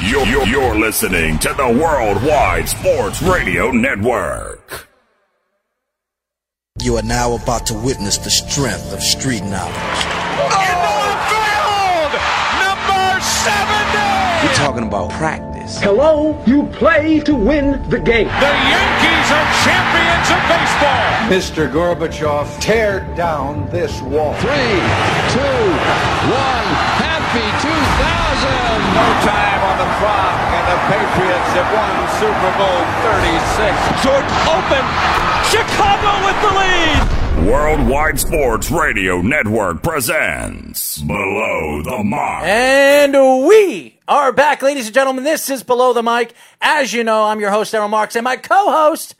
You're, you're, you're listening to the Worldwide Sports Radio Network. You are now about to witness the strength of street knowledge. field! Number 70! We're talking about practice. Hello, you play to win the game. The Yankees are champions of baseball! Mr. Gorbachev, tear down this wall. Three, two, one, happy 2000! No time on the clock, and the Patriots have won Super Bowl 36. Jordan open! Chicago with the lead! Worldwide Sports Radio Network presents Below the Mark. And we are back, ladies and gentlemen. This is Below the Mic. As you know, I'm your host, Errol Marks, and my co host,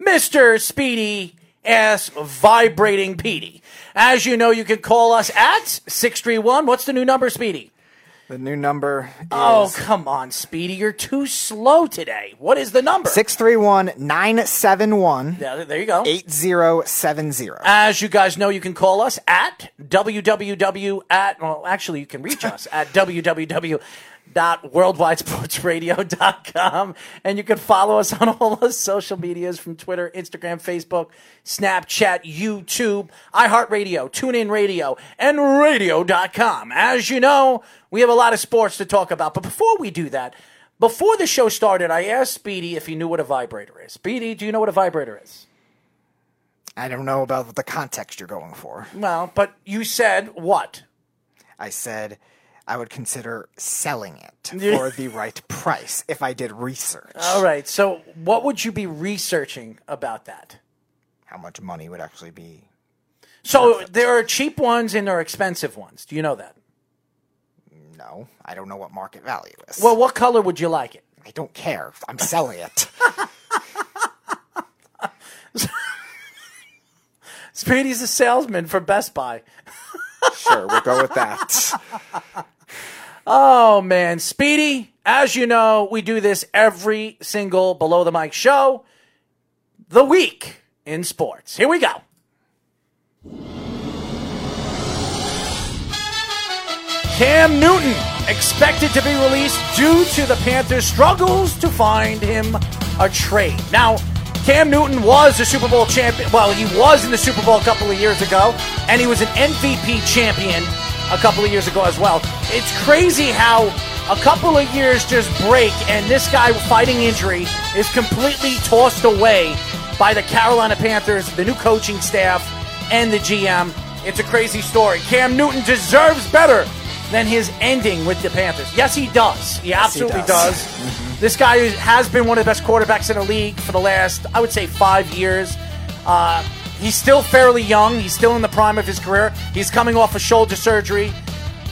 Mr. Speedy S. Vibrating Petey. As you know, you can call us at 631. What's the new number, Speedy? The new number oh, is Oh, come on, Speedy. You're too slow today. What is the number? 631 971 Yeah, there you go. 8070. As you guys know, you can call us at www at well, actually, you can reach us at www worldwidesportsradio.com and you can follow us on all the social medias from Twitter, Instagram, Facebook, Snapchat, YouTube, iHeartRadio, TuneIn Radio, and radio.com. As you know, we have a lot of sports to talk about. But before we do that, before the show started, I asked Speedy if he knew what a vibrator is. Speedy, do you know what a vibrator is? I don't know about the context you're going for. Well, but you said what? I said I would consider selling it for the right price if I did research. All right. So, what would you be researching about that? How much money would actually be? So, there are cheap ones and there are expensive ones. Do you know that? No, I don't know what market value is. Well, what color would you like it? I don't care. I'm selling it. Speedy's a salesman for Best Buy. Sure, we'll go with that. Oh man, Speedy, as you know, we do this every single below the mic show. The week in sports. Here we go. Cam Newton expected to be released due to the Panthers' struggles to find him a trade. Now, Cam Newton was a Super Bowl champion. Well, he was in the Super Bowl a couple of years ago, and he was an MVP champion a couple of years ago as well. It's crazy how a couple of years just break, and this guy fighting injury is completely tossed away by the Carolina Panthers, the new coaching staff, and the GM. It's a crazy story. Cam Newton deserves better than his ending with the Panthers. Yes, he does. He absolutely does. does. This guy has been one of the best quarterbacks in the league for the last, I would say, five years. Uh, he's still fairly young. He's still in the prime of his career. He's coming off a shoulder surgery.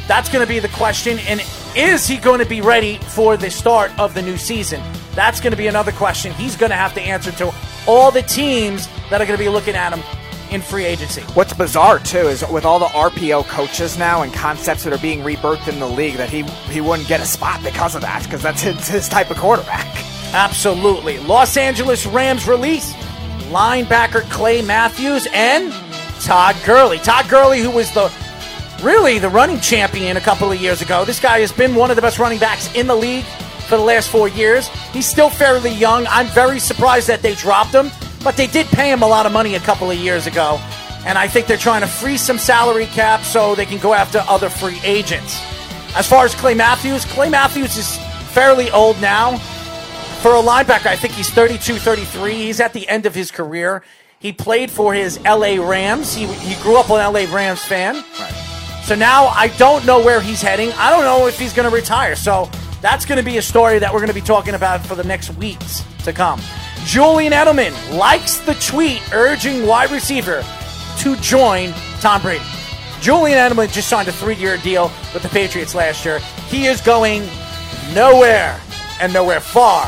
That's going to be the question. And is he going to be ready for the start of the new season? That's going to be another question he's going to have to answer to all the teams that are going to be looking at him in free agency. What's bizarre too is with all the RPO coaches now and concepts that are being rebirthed in the league that he he wouldn't get a spot because of that because that's his, his type of quarterback. Absolutely. Los Angeles Rams release linebacker Clay Matthews and Todd Gurley. Todd Gurley, who was the really the running champion a couple of years ago. This guy has been one of the best running backs in the league for the last four years. He's still fairly young. I'm very surprised that they dropped him, but they did pay him a lot of money a couple of years ago. And I think they're trying to free some salary cap so they can go after other free agents. As far as Clay Matthews, Clay Matthews is fairly old now. For a linebacker, I think he's 32, 33. He's at the end of his career. He played for his LA Rams. He, he grew up an LA Rams fan. So now I don't know where he's heading. I don't know if he's going to retire. So that's going to be a story that we're going to be talking about for the next weeks to come. Julian Edelman likes the tweet urging wide receiver to join Tom Brady. Julian Edelman just signed a three year deal with the Patriots last year. He is going nowhere and nowhere far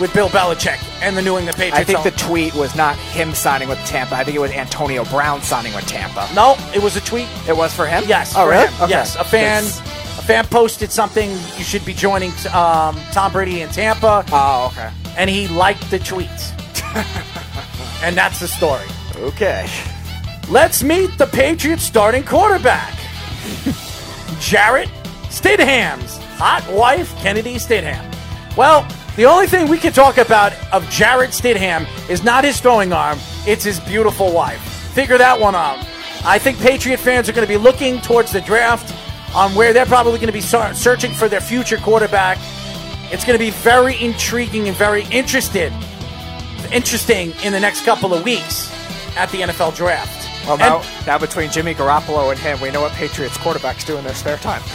with Bill Belichick and the New England Patriots. I think the tweet was not him signing with Tampa. I think it was Antonio Brown signing with Tampa. no, it was a tweet. It was for him. Yes. Oh, really? Okay. Yes. A fan. A fan posted something. You should be joining um, Tom Brady in Tampa, Oh, okay. And he liked the tweets. and that's the story. Okay. Let's meet the Patriots starting quarterback. Jarrett Stidham's hot wife, Kennedy Stidham. Well, the only thing we can talk about of Jarrett Stidham is not his throwing arm, it's his beautiful wife. Figure that one out. I think Patriot fans are going to be looking towards the draft on where they're probably going to be searching for their future quarterback. It's going to be very intriguing and very interested, interesting in the next couple of weeks at the NFL draft. Well, now, And- now between Jimmy Garoppolo and him, we know what Patriots quarterbacks do in their spare time.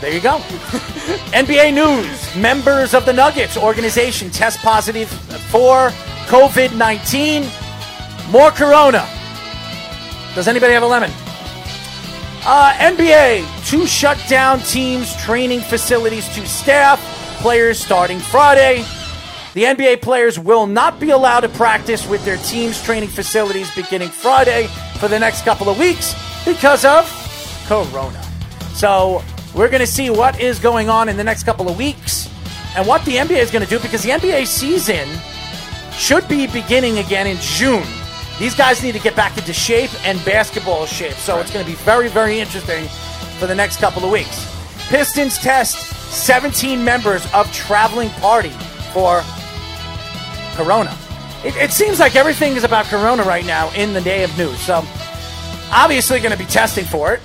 There you go. NBA news. Members of the Nuggets organization test positive for COVID 19. More corona. Does anybody have a lemon? Uh, NBA to shut down teams' training facilities to staff players starting Friday. The NBA players will not be allowed to practice with their team's training facilities beginning Friday for the next couple of weeks because of Corona. So we're going to see what is going on in the next couple of weeks and what the NBA is going to do because the NBA season should be beginning again in June. These guys need to get back into shape and basketball shape. So it's going to be very, very interesting for the next couple of weeks. Pistons test 17 members of traveling party for Corona. It, it seems like everything is about Corona right now in the day of news. So obviously going to be testing for it.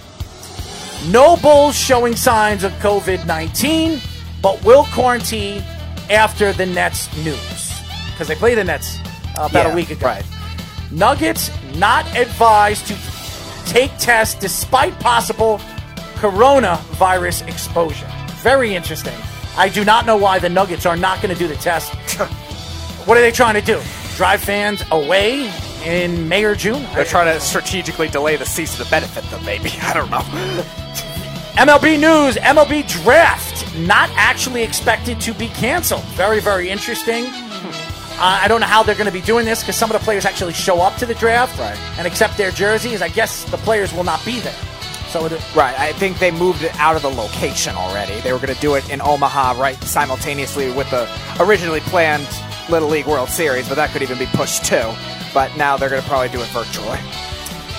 No Bulls showing signs of COVID 19, but will quarantine after the Nets news. Because they played the Nets uh, about a week ago. right. Nuggets not advised to take tests despite possible coronavirus exposure. Very interesting. I do not know why the Nuggets are not going to do the test. what are they trying to do? Drive fans away in May or June? They're trying to strategically delay the season to benefit them, maybe. I don't know. MLB news, MLB draft not actually expected to be canceled. Very, very interesting. Uh, I don't know how they're going to be doing this because some of the players actually show up to the draft Right. and accept their jerseys. I guess the players will not be there. So it, Right, I think they moved it out of the location already. They were going to do it in Omaha right simultaneously with the originally planned Little League World Series, but that could even be pushed too. But now they're going to probably do it virtually.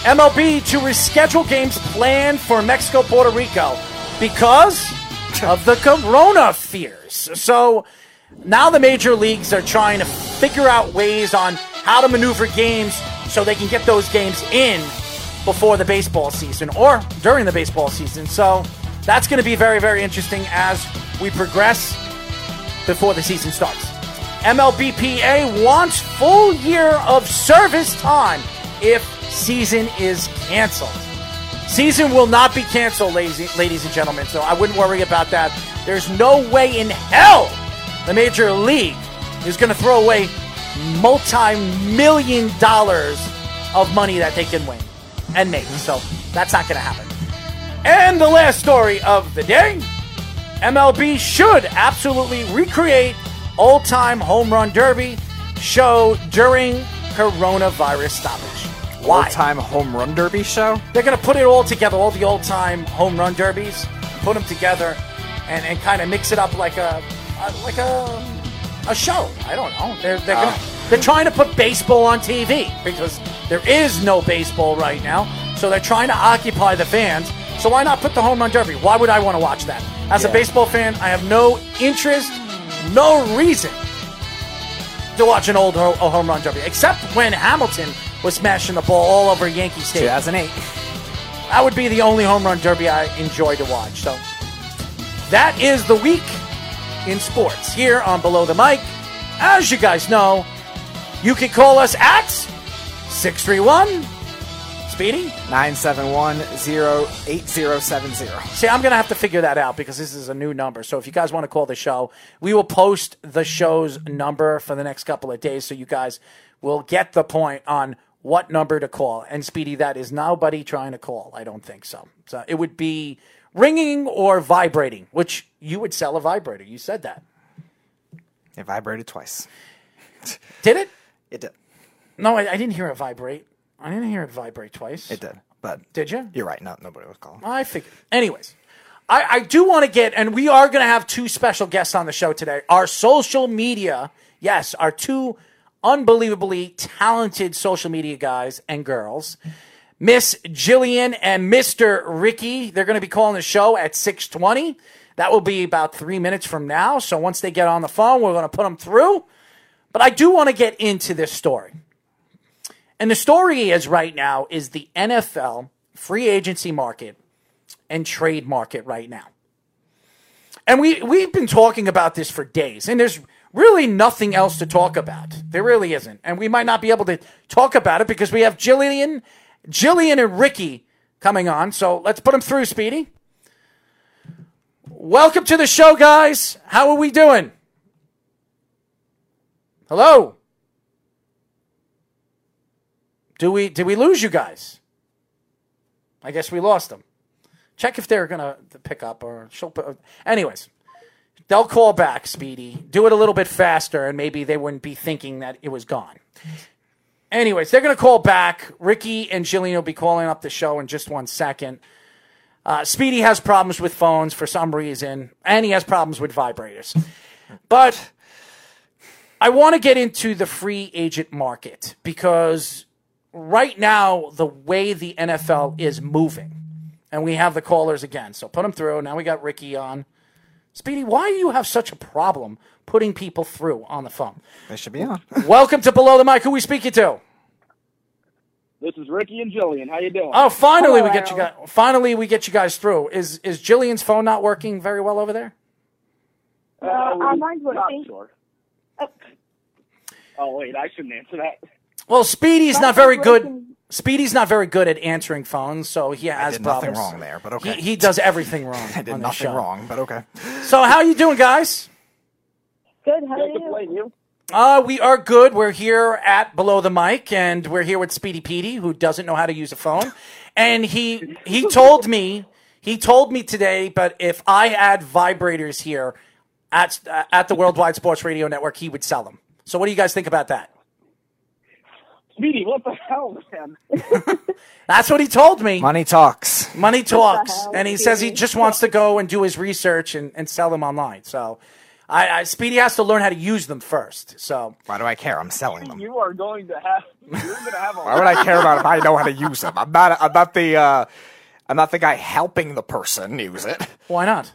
MLB to reschedule games planned for Mexico, Puerto Rico because of the corona fears. So now the major leagues are trying to figure out ways on how to maneuver games so they can get those games in before the baseball season or during the baseball season. So that's going to be very, very interesting as we progress before the season starts. MLBPA wants full year of service time if season is canceled. Season will not be canceled, ladies, ladies and gentlemen, so I wouldn't worry about that. There's no way in hell the Major League is going to throw away multi million dollars of money that they can win and make. So that's not going to happen. And the last story of the day MLB should absolutely recreate old time home run derby show during coronavirus stoppage. Why? Old time home run derby show. They're going to put it all together, all the old time home run derbies, put them together, and, and kind of mix it up like a, a like a a show. I don't know. They're they're, gonna, oh. They're trying to put baseball on TV because there is no baseball right now. So they're trying to occupy the fans. So why not put the home run derby? Why would I want to watch that? As a baseball fan, I have no interest, no reason to watch an old ho- home run derby, except when Hamilton was smashing the ball all over Yankee Stadium. 2008. That would be the only home run derby I enjoy to watch. So that is the week in sports here on Below the Mic. As you guys know, you can call us at 631 Speedy. 971-08070. See, I'm going to have to figure that out because this is a new number. So if you guys want to call the show, we will post the show's number for the next couple of days so you guys will get the point on what number to call. And Speedy, that is nobody trying to call. I don't think so. So it would be ringing or vibrating, which you would sell a vibrator. You said that. It vibrated twice. Did it? It did. No, I, I didn't hear it vibrate. I didn't hear it vibrate twice. It did. But Did you? you're right. No, nobody was calling. I figured. Anyways, I, I do want to get, and we are going to have two special guests on the show today. Our social media, yes, our two unbelievably talented social media guys and girls. Miss Jillian and Mr. Ricky. They're going to be calling the show at 620. That will be about three minutes from now. So once they get on the phone, we're going to put them through. But I do want to get into this story. And the story is right now is the NFL free agency market and trade market right now. And we, we've been talking about this for days, and there's really nothing else to talk about. There really isn't. And we might not be able to talk about it because we have Jillian, Jillian and Ricky coming on. So let's put them through, Speedy. Welcome to the show, guys. How are we doing? Hello. Do we did we lose you guys? I guess we lost them. Check if they're gonna pick up or she'll. Put, anyways, they'll call back, Speedy. Do it a little bit faster, and maybe they wouldn't be thinking that it was gone. Anyways, they're gonna call back. Ricky and Jillian will be calling up the show in just one second. Uh, Speedy has problems with phones for some reason, and he has problems with vibrators. But I want to get into the free agent market because right now, the way the NFL is moving, and we have the callers again. So put them through. Now we got Ricky on. Speedy, why do you have such a problem putting people through on the phone? They should be on. Welcome to Below the Mic. Who we speaking to? This is Ricky and Jillian. How you doing? Oh, finally we get you guys. Finally we get you guys through. Is is Jillian's phone not working very well over there? Uh, Uh, mine's not working. sure. Oh wait, I shouldn't answer that. Well, Speedy's not very good. Speedy's not very good at answering phones, so he has did nothing problems. wrong there, but okay. He, he does everything wrong. I did on nothing show. wrong, but okay. So how you doing, guys? Good. How are you? complain you. Uh, we are good. We're here at Below the Mic, and we're here with Speedy Petey, who doesn't know how to use a phone. And he he told me he told me today, but if I had vibrators here at at the Worldwide Sports Radio Network, he would sell them. So what do you guys think about that? Speedy, what the hell, man? That's what he told me. Money talks. Money talks, hell, and he says he just wants to go and do his research and, and sell them online. So, I, I Speedy has to learn how to use them first. So, Why do I care? I'm selling them. You are going to have. You're going to have a. Why would I care about if I know how to use them? I'm not. I'm not the. Uh, I'm not the guy helping the person use it. why not?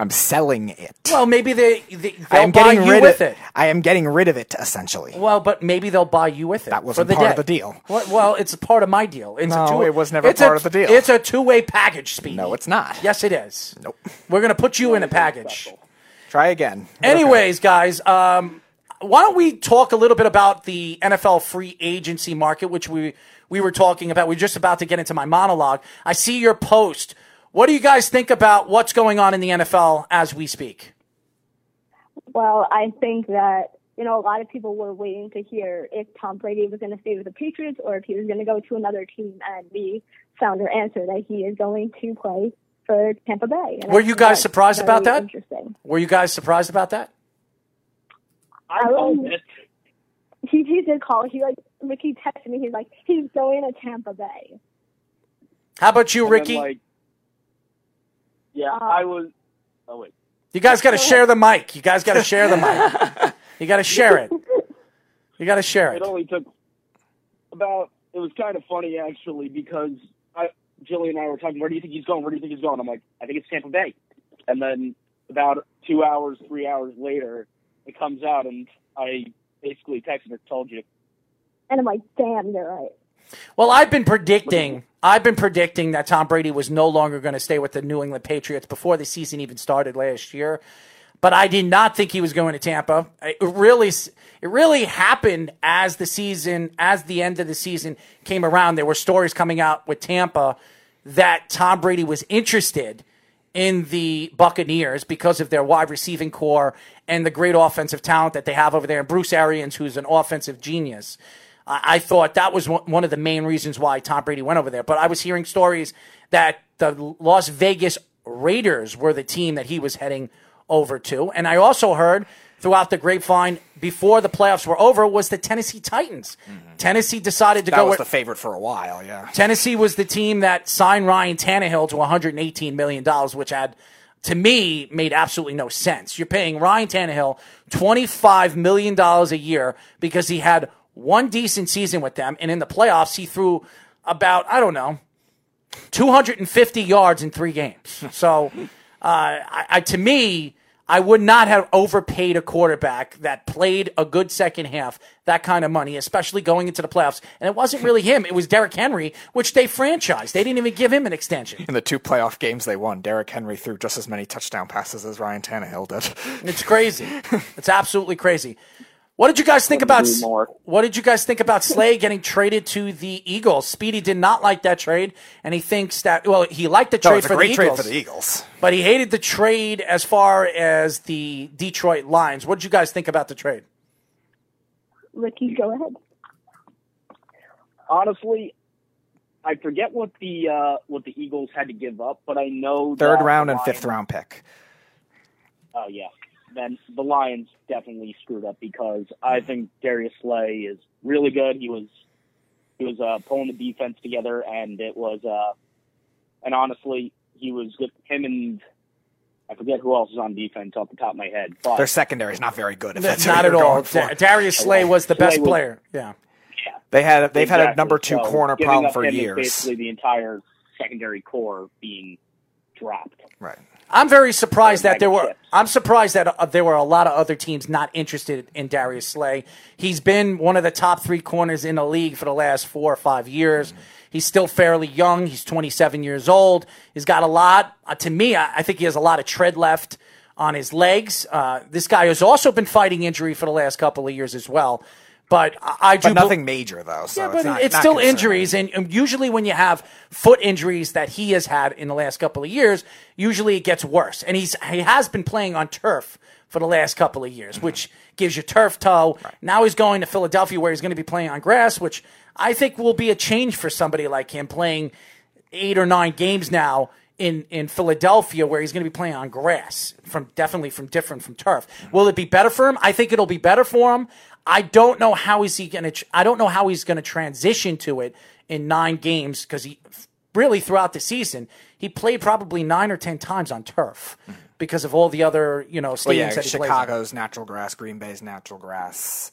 I'm selling it. Well, maybe they, they I they'll am buy getting you rid with of it. I am getting rid of it essentially. Well, but maybe they'll buy you with it. That wasn't for the part of the deal. Well, well, it's part of my deal. It's No, a two, it was never part a, of the deal. It's a two-way package, Speedy. No, it's not. Yes, it is. Nope. We're gonna put you in a package. Try again. Anyways, guys, um, why don't we talk a little bit about the NFL free agency market, which we we were talking about. We're just about to get into my monologue. I see your post. What do you guys think about what's going on in the NFL as we speak? Well, I think that you know a lot of people were waiting to hear if Tom Brady was going to stay with the Patriots or if he was going to go to another team, and we found our answer that he is going to play for Tampa Bay. And Were you guys surprised about that? Interesting. Were you guys surprised about that? I um, told it. He he did call. He like Ricky texted me. He's like he's going to Tampa Bay. How about you, And then, Ricky? like, yeah, Uh, I was. Oh wait. you guys got to share the mic. You guys got to share the mic. You got to share it. You got to share It it. only took about. It was kind of funny actually because I, Jillian and I were talking. Where do you think he's going? Where do you think he's going? I'm like, I think it's Tampa Bay. And then about two hours, three hours later, it comes out, and I basically texted her, told you. And I'm like, damn, you're right. Well, I've been predicting. I've been predicting that Tom Brady was no longer going to stay with the New England Patriots before the season even started last year. But I did not think he was going to Tampa. It really, it really happened as the season, as the end of the season came around. There were stories coming out with Tampa that Tom Brady was interested in the Buccaneers because of their wide receiving core and the great offensive talent that they have over there. And Bruce Arians, who's an offensive genius. I I thought that was one one of the main reasons why Tom Brady went over there. But I was hearing stories that the Las Vegas Raiders were the team that he was heading over to. And I also heard throughout the grapevine before the playoffs were over was the Tennessee Titans. Mm-hmm. Tennessee decided to That go was with the favorite for a while. Yeah. Tennessee was the team that signed Ryan Tannehill to 118 million dollars, which had to me made absolutely no sense. You're paying Ryan Tannehill 25 million dollars a year because he had one decent season with them, and in the playoffs he threw about I don't know 250 yards in three games. So, uh, I, I, to me, I would not have overpaid a quarterback that played a good second half that kind of money, especially going into the playoffs. And it wasn't really him; it was Derrick Henry, which they franchised. They didn't even give him an extension. In the two playoff games they won, Derrick Henry threw just as many touchdown passes as Ryan Tannehill did. It's crazy. it's absolutely crazy. What did you guys think about? More. What did you guys think about Slay getting traded to the Eagles? Speedy did not like that trade, and he thinks that well, he liked the No, trade it's a for great the trade Eagles, for the Eagles. but he hated the trade as far as the Detroit Lions. What did you guys think about the trade? Ricky, go ahead. Honestly, I forget what the uh, what the Eagles had to give up, but I know Third that round the and fifth round pick. Oh yeah, then the Lions definitely screwed up because I think Darius Slay is really good. He was he was uh, pulling the defense together, and it was uh, and honestly, he was with him and I forget who else is on defense off the top of my head, but Their secondary is not very good. If that's Not what at you're all. Da- Darius Slay was the Slay best was- player. Yeah. They had they've had a number two So corner problem up for him is years. Basically, the entire secondary core being dropped. Right. I'm very surprised that there were. I'm surprised that uh, there were a lot of other teams not interested in Darius Slay. He's been one of the top three corners in the league for the last four or five years. He's still fairly young. He's 27 years old. He's got a lot. Uh, to me, I, I think he has a lot of tread left on his legs. Uh, this guy has also been fighting injury for the last couple of years as well. But I, do. But bel- nothing major though. So yeah, it's but not, it's not still concerning. injuries, and usually when you have foot injuries that he has had in the last couple of years, usually it gets worse. And he's he has been playing on turf for the last couple of years, which gives you turf toe. Now he's going to Philadelphia, where he's going to be playing on grass, which I think will be a change for somebody like him playing eight or nine games now in, in Philadelphia where he's going to be playing on grass from definitely from different from turf. Will it be better for him? I think it'll be better for him. I don't know how is he going to. I don't know how he's going to transition to it in nine games because he really throughout the season he played probably nine or ten times on turf because of all the other you know stadiums Well, yeah, that he. Chicago's natural grass, Green Bay's natural grass.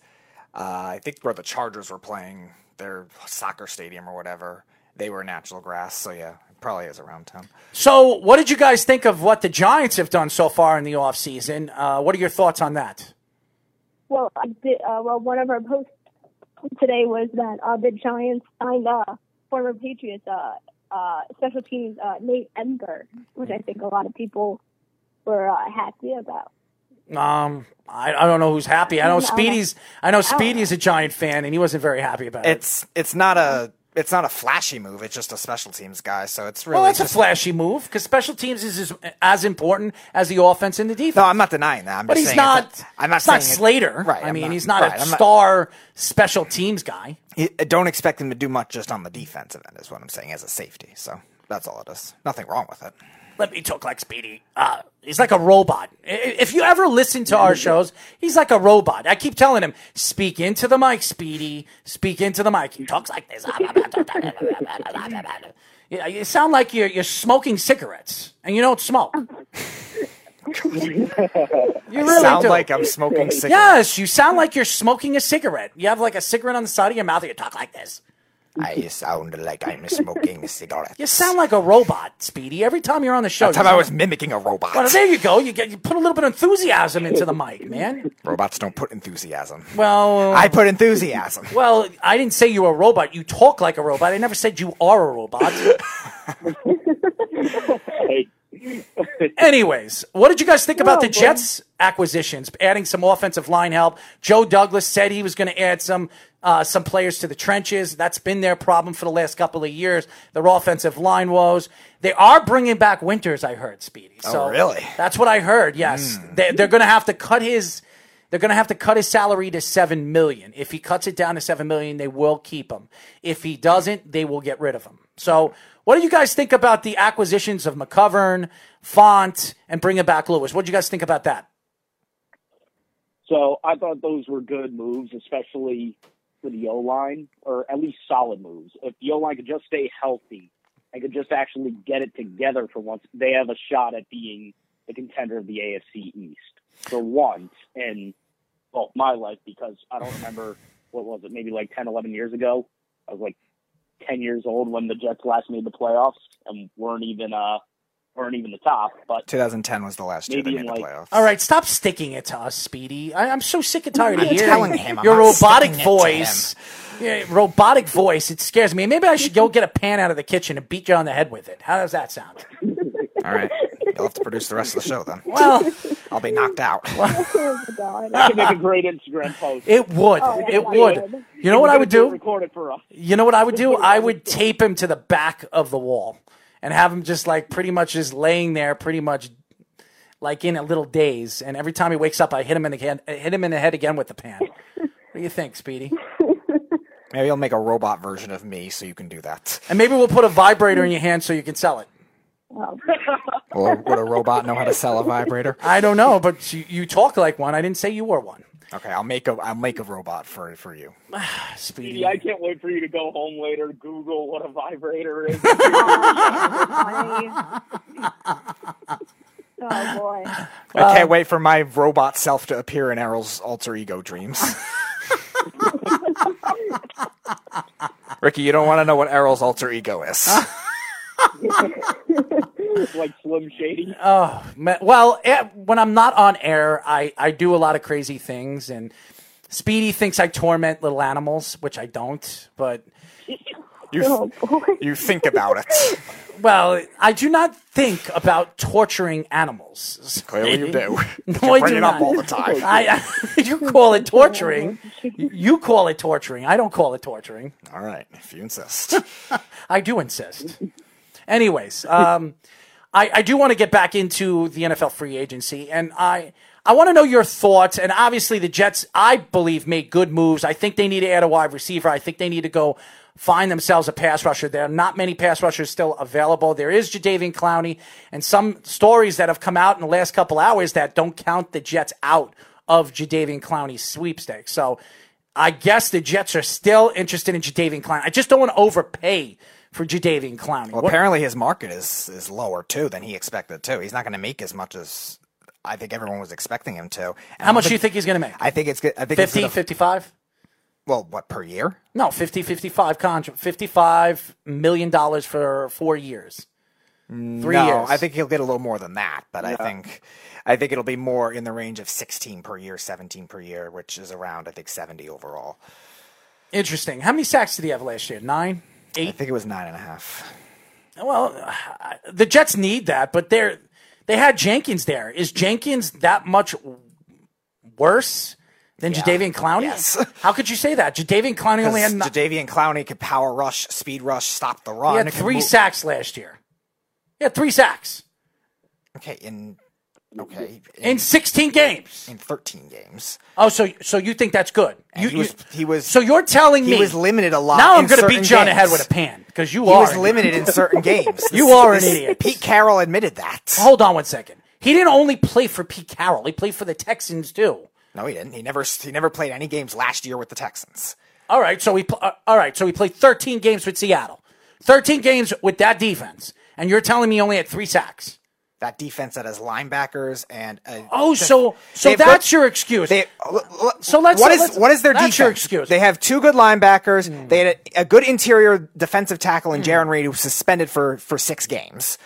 Uh, I think where the Chargers were playing their soccer stadium or whatever, they were natural grass. So yeah, probably is around town. So, what did you guys think of what the Giants have done so far in the offseason? Uh, what are your thoughts on that? Well, I did, uh, well, one of our posts today was that uh, the Giants signed uh, former Patriots uh, uh, special teams uh, Nate Ebner, which I think a lot of people were uh, happy about. Um, I, I don't know who's happy. I know No. Speedy's. I know. Speedy's a Giant fan, and he wasn't very happy about it. It's it's not a it's not a flashy move. It's just a special teams guy. So it's really well, that's just, a flashy move because special teams is as, as important as the offense and the defense. No, I'm not denying that. I'm but just he's saying not. I'm not it's not saying it- Slater. Right. I I'm mean, he's not right, a I'm not- star special teams guy. I don't expect him to do much just on the defensive end. Is what I'm saying as a safety. So that's all it is. Nothing wrong with it. Let me talk like Speedy. Uh, he's like a robot. If you ever listen to our shows, he's like a robot. I keep telling him, speak into the mic, Speedy. Speak into the mic. He talks like this. Yeah, you sound like you're, you're smoking cigarettes, and you don't smoke. You really Sound do. like I'm smoking cigarettes. Yes, you sound like you're smoking a cigarette. You have like a cigarette on the side of your mouth, and you talk like this. I sound like I'm smoking cigarettes. You sound like a robot, Speedy. Every time you're on the show, That's you how I sound- was mimicking a robot. Well, there you go. You get you put a little bit of enthusiasm into the mic, man. Robots don't put enthusiasm. Well, I put enthusiasm. well, I didn't say you were a robot. You talk like a robot. I never said you are a robot. Anyways, what did you guys think about Oh, the. Jets acquisitions? Adding some offensive line help. Joe Douglas said he was going to add some uh, some players to the trenches. That's been their problem for the last couple of years. Their offensive line woes. They are bringing back Winters. I heard, Speedy. So Oh, really? That's what I heard. Yes, they, they're going to have to cut his. They're going to have to cut his salary to seven million. If he cuts it down to seven million, they will keep him. If he doesn't, they will get rid of him. So, what do you guys think about the acquisitions of McGovern, Fant, and bringing back Lewis? What do you guys think about that? So I thought those were good moves, especially for the O line, or at least solid moves. If the O line could just stay healthy and could just actually get it together for once, they have a shot at being the contender of the AFC East for once in well my life because I don't remember what was it maybe like 10, 11 years ago. I was like ten years old when the Jets last made the playoffs and weren't even uh weren't even the top. But 2010 was the last year they made in, the like- playoffs. All right, stop sticking it to us, Speedy. I, I'm so sick and tired of hearing telling him, I'm your robotic sticking it to voice. Yeah, robotic voice. It scares me. Maybe I should go get a pan out of the kitchen and beat you on the head with it. How does that sound? All right, you'll have to produce the rest of the show then. Well, I'll be knocked out. Oh, God. that could make a great Instagram post. it would. Oh, it my would. God. You know what I would do? Record it for us. You know what I would do? I would tape him to the back of the wall and have him just like pretty much just laying there, pretty much like in a little daze. And every time he wakes up, I hit him in the head, hit him in the head again with the pan. What do you think, Speedy? Maybe I'll make a robot version of me so you can do that. And maybe we'll put a vibrator in your hand so you can sell it. Oh, Or would a robot know how to sell a vibrator? I don't know, but you, you talk like one. I didn't say you were one. Okay, I'll make a I'll make a robot for for you. Speedy. Speedy, I can't wait for you to go home later, Google what a vibrator is. funny. oh boy. I can't uh, wait for my robot self to appear in Errol's alter ego dreams. Ricky, you don't want to know what Errol's alter ego is. It's like Slim Shady. Oh, man. well, eh, when I'm not on air, I, I do a lot of crazy things, and Speedy thinks I torment little animals, which I don't. But You Oh you think about it. well, I do not think about torturing animals. Clearly, you do. No, you I bring do it up not. all the time. I, I, you call it torturing. You call it torturing. I don't call it torturing. All right, if you insist. I do insist. Anyways, um, I, I do want to get back into the NFL free agency, and I I want to know your thoughts. And obviously, the Jets, I believe, made good moves. I think they need to add a wide receiver. I think they need to go find themselves a pass rusher. There are not many pass rushers still available. There is Jadeveon Clowney, and some stories that have come out in the last couple hours that don't count the Jets out of Jadeveon Clowney's sweepstakes. So. I guess the Jets are still interested in Jadeveon Clowney. I just don't want to overpay for Jadavian Clowney. Well, What- apparently his market is is lower too than he expected too. He's not going to make as much as I think everyone was expecting him to. And How much don't do you think he's going to make? I think it's. I think it's 50, gonna- 55? Well, what per year? No, 50, 55 contract. $55 million for four years. Mm, Three no, years. I think he'll get a little more than that, but I think I think it'll be more in the range of 16 per year, 17 per year, which is around I think 70 overall. Interesting. How many sacks did he have last year? Nine? I think it was nine and a half. Well, the Jets need that, but they're, they had Jenkins there. Is Jenkins that much worse than Jadeveon Clowney? Yes. How could you say that? Jadeveon Clowney only had, Jadeveon Clowney could power rush, speed rush, stop the run. he had three move- sacks last year. He had three sacks Okay, in okay in 16 games. in 13 games. Oh, so so you think that's good? You, he was he was so you're telling he me he was limited a lot. Now I'm going to beat you on the head with a pan because you He are was limited in certain games. You are an idiot. Pete Carroll admitted that. Hold on one second. He didn't only play for Pete Carroll. He played for the Texans too. No, he didn't. He never he never played any games last year with the Texans. All right, so he pl- uh, all right, so he played 13 games with Seattle. 13 games with that defense, and you're telling me he only had 3 sacks. That defense that has linebackers and uh, Oh, so so they've your excuse. They, So let's- what is let's- what is their that's defense? your excuse. They have two good linebackers. Hmm. They had a, a good interior defensive tackle in Jarran Reed, who was suspended for for six games.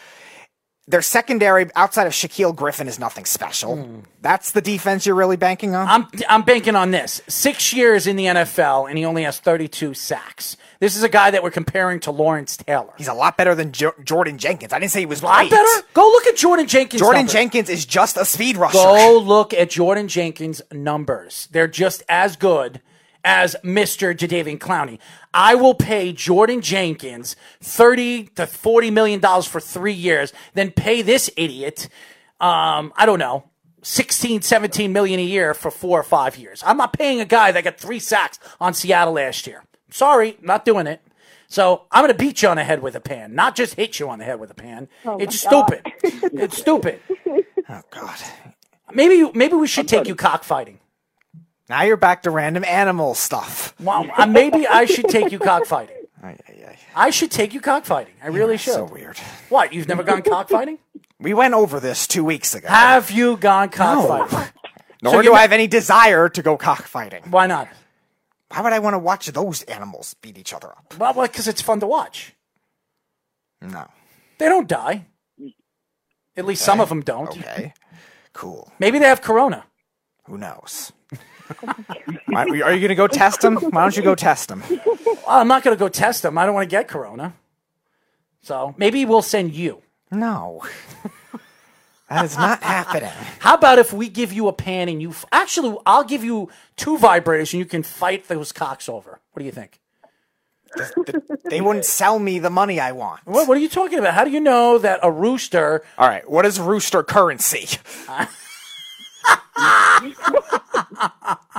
Their secondary, outside of Shaquill Griffin, is nothing special. Hmm. That's the defense you're really banking on. I'm I'm banking on this. Six years in the NFL, and he only has 32 sacks. This is a guy that we're comparing to Lawrence Taylor. He's a lot better than jo- Jordan Jenkins. I didn't say he was a lot great. better. Go look at Jordan Jenkins. Jordan numbers. Jenkins is just a speed rusher. Go look at Jordan Jenkins' numbers. They're just as good as Mr. Jadeveon Clowney. I will pay Jordan Jenkins 30 to 40 million dollars for 3 years, then pay this idiot um I don't know, 16, 17 million a year for 4 or 5 years. I'm not paying a guy that got 3 sacks on Seattle last year. Sorry, not doing it. So I'm going to beat you on the head with a pan, not just hit you on the head with a pan. Oh it's stupid. it's stupid. Oh God. Maybe maybe we should take you cockfighting. Now you're back to random animal stuff. Well, uh, maybe I should take you cockfighting. Ay, ay, ay. I should take you cockfighting. I really should. So weird. What? You've never gone cockfighting? We went over this two weeks ago. Have you gone cockfighting? No. Nor So do I have any desire to go cockfighting. Why not? Why would I want to watch those animals beat each other up? Well, because it's fun to watch. No. They don't die. At least some of them don't. Okay. Cool. Maybe they have corona. Who knows? Are you going to go test them? Why don't you go test them? I'm not going to go test them. I don't want to get corona. So maybe we'll send you. No. That is not happening. How about if we give you a pan and you f- actually I'll give you two vibrators and you can fight those cocks over. What do you think? They wouldn't sell me the money I want. What, what are you talking about? How do you know that a rooster? All right. What is rooster currency?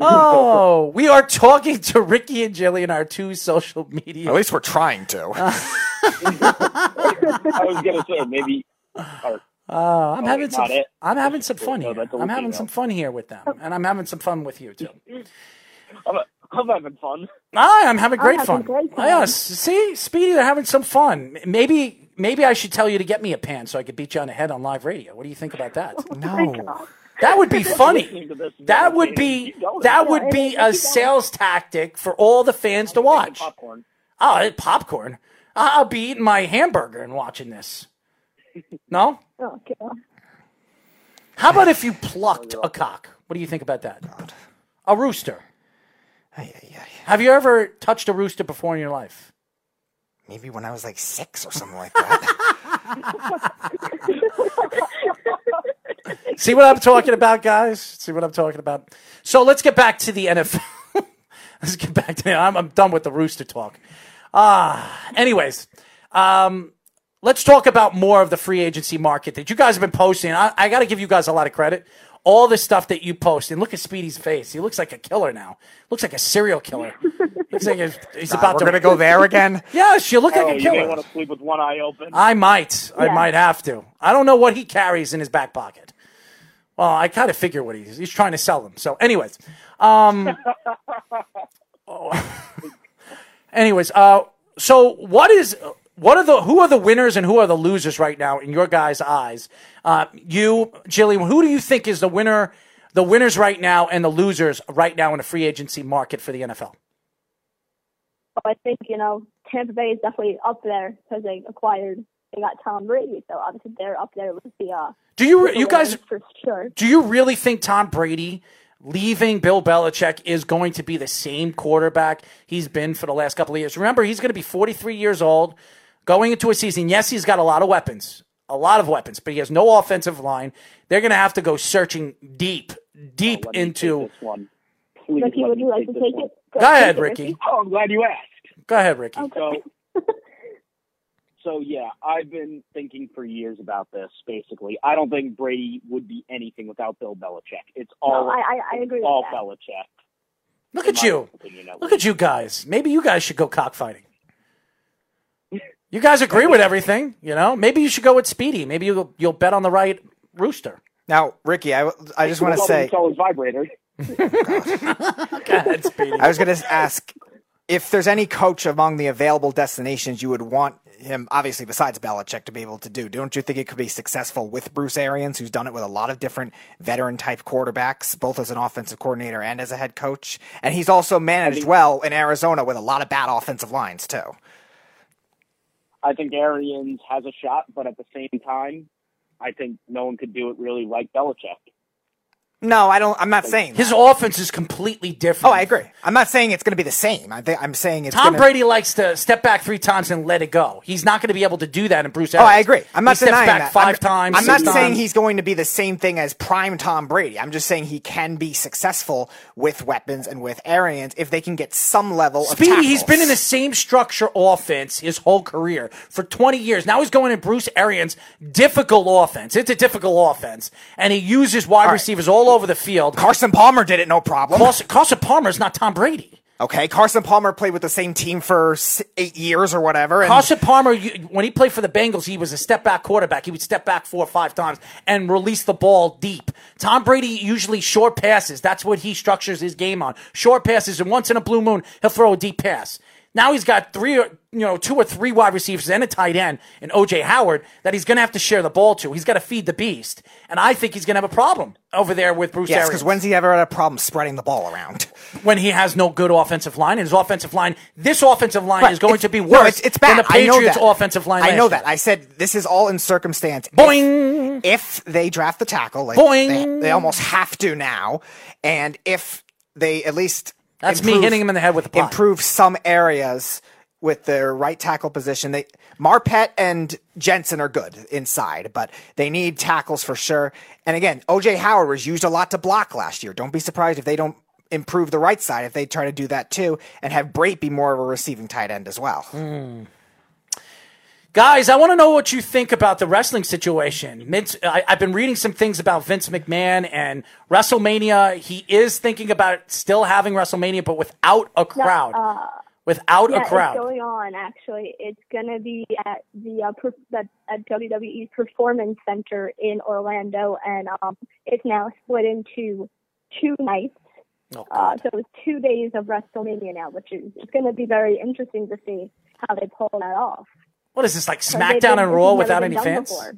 Oh, we are talking to Ricky and Jillian, our two social media. At least we're trying to. I was gonna say maybe. Or, Uh, I'm Oh, having some. not it. I'm having some fun No, here. that's a I'm having some fun here with them, and I'm having some fun with you too. I'm, I'm having fun. Ah, I'm having great having fun. great fun. Yes, see, Speedy, they're having some fun. Maybe, maybe I should tell you to get me a pan so I could beat you on the head on live radio. What do you think about that? No. That would be funny. Listening to this That would be that would be a sales tactic for all the fans to watch. popcorn. Oh, popcorn. I'll be eating my hamburger and watching this. No? Okay. How about if you plucked a cock? What do you think about that? A rooster. Have you ever touched a rooster before in your life? Maybe when I was like six or something like that. See what I'm talking about, guys? See what I'm talking about? So let's get back to the NFL. let's get back to I'm, I'm done with the rooster talk. Ah, anyways, um, let's talk about more of the free agency market that you guys have been posting. I, I got to give you guys a lot of credit. All the stuff that you post, and look at Speedy's face. He looks like a killer now. Looks like a serial killer. looks like he's, he's about we're to going to go there again. Yes, you look Oh, like a killer. you may want to sleep with one eye open. I might. I might have to. I don't know what he carries in his back pocket. Well, I kind of figure what he's he's trying to sell them. So, anyways, um, oh. anyways, uh, so what is what are the who are the winners and who are the losers right now in your guys' eyes? Uh, you, Jillian, who do you think is the winner, the winners right now, and the losers right now in the free agency market for the NFL? Well, I think you know Tampa Bay is definitely up there because they acquired. They got Tom Brady, so obviously they're up there with the. Uh, Do you you guys for sure? Do you really think Tom Brady leaving Bill Belichick is going to be the same quarterback he's been for the last couple of years? Remember, he's going to be 43 years old going into a season. Yes, he's got a lot of weapons, a lot of weapons, but he has no offensive line. They're going to have to go searching deep, deep Let me into. take this one. Please Ricky, let would me you like to this take it? Go ahead, take Ricky. Oh, I'm glad you asked. Go ahead, Ricky. So, so yeah, I've been thinking for years about this. Basically, I don't think Brady would be anything without Bill Belichick. It's all No, I, I, I agree all with that. Belichick. Look at you. opinion, at Look least. at you guys. Maybe you guys should go cockfighting. You guys agree with everything, you know? Maybe you should go with Speedy. Maybe you'll, you'll bet on the right rooster. Now, Ricky, I, I just want to say, sell his vibrator. Go ahead, Speedy. I was going to ask if there's any coach among the available destinations you would want him, obviously besides Belichick, to be able to do. Don't you think it could be successful with Bruce Arians, who's done it with a lot of different veteran type quarterbacks, both as an offensive coordinator and as a head coach? And he's also managed well in Arizona with a lot of bad offensive lines too. I think Arians has a shot, but at the same time, I think no one could do it really like Belichick. No, I don't. I'm not saying His that. offense is completely different. Oh, I agree. I'm not saying it's going to be the same. I think I'm saying it's Tom gonna, Brady likes to step back three times and let it go. He's not going to be able to do that in Bruce Oh, I agree. I'm not he steps denying back that. 5 I'm, times. I'm not six saying he's going to be the same thing as prime Tom Brady. I'm just saying he can be successful with weapons and with Arians if they can get some level of Speedy, he's tackles. been in the same structure offense his whole career for 20 years. Now he's going in Bruce Arians' difficult offense. It's a difficult offense. And he uses wide right. receivers all over the field. Carson Palmer did it no problem. Carson, Carson Palmer is not Tom Brady. Okay, Carson Palmer played with the same team for eight years or whatever. And Carson Palmer, when he played for the Bengals, he was a step back quarterback. He would step back four or five times and release the ball deep. Tom Brady usually short passes. That's what he structures his game on. Short passes, and once in a blue moon, he'll throw a deep pass. Now he's got three, or you know, two or three wide receivers and a tight end in OJ Howard that he's going to have to share the ball to. He's got to feed the beast, and I think he's going to have a problem over there with Bruce Yes, because when's he ever had a problem spreading the ball around? when he has no good offensive line, and his offensive line, this offensive line Right, is going to be no, worse it's, it's bad. than the I know Patriots' that. offensive line. I know year. that. I said this is all in circumstance. If- Boing. If, they draft the tackle, like Boing. They, they almost have to now, and if they at least That's me hitting him in the head with the pot. improve some areas with their right tackle position. They Marpet and Jensen are good inside, but they need tackles for sure. And again, OJ Howard was used a lot to block last year. Don't be surprised if they don't improve the right side if they try to do that too and have Brate be more of a receiving tight end as well. Hmm. Guys, I want to know what you think about the wrestling situation. Vince, I, I've been reading some things about Vince McMahon and WrestleMania. He is thinking about still having WrestleMania, but without a crowd. uh, without yeah, a crowd. it's going on. Actually, it's gonna be at the uh, per- the, at WWE's Performance Center in Orlando, and um, it's now split into two nights. Oh, uh, so it's two days of WrestleMania now, which is it's going to be very interesting to see how they pull that off. What is this like SmackDown and this Raw without any fans? before.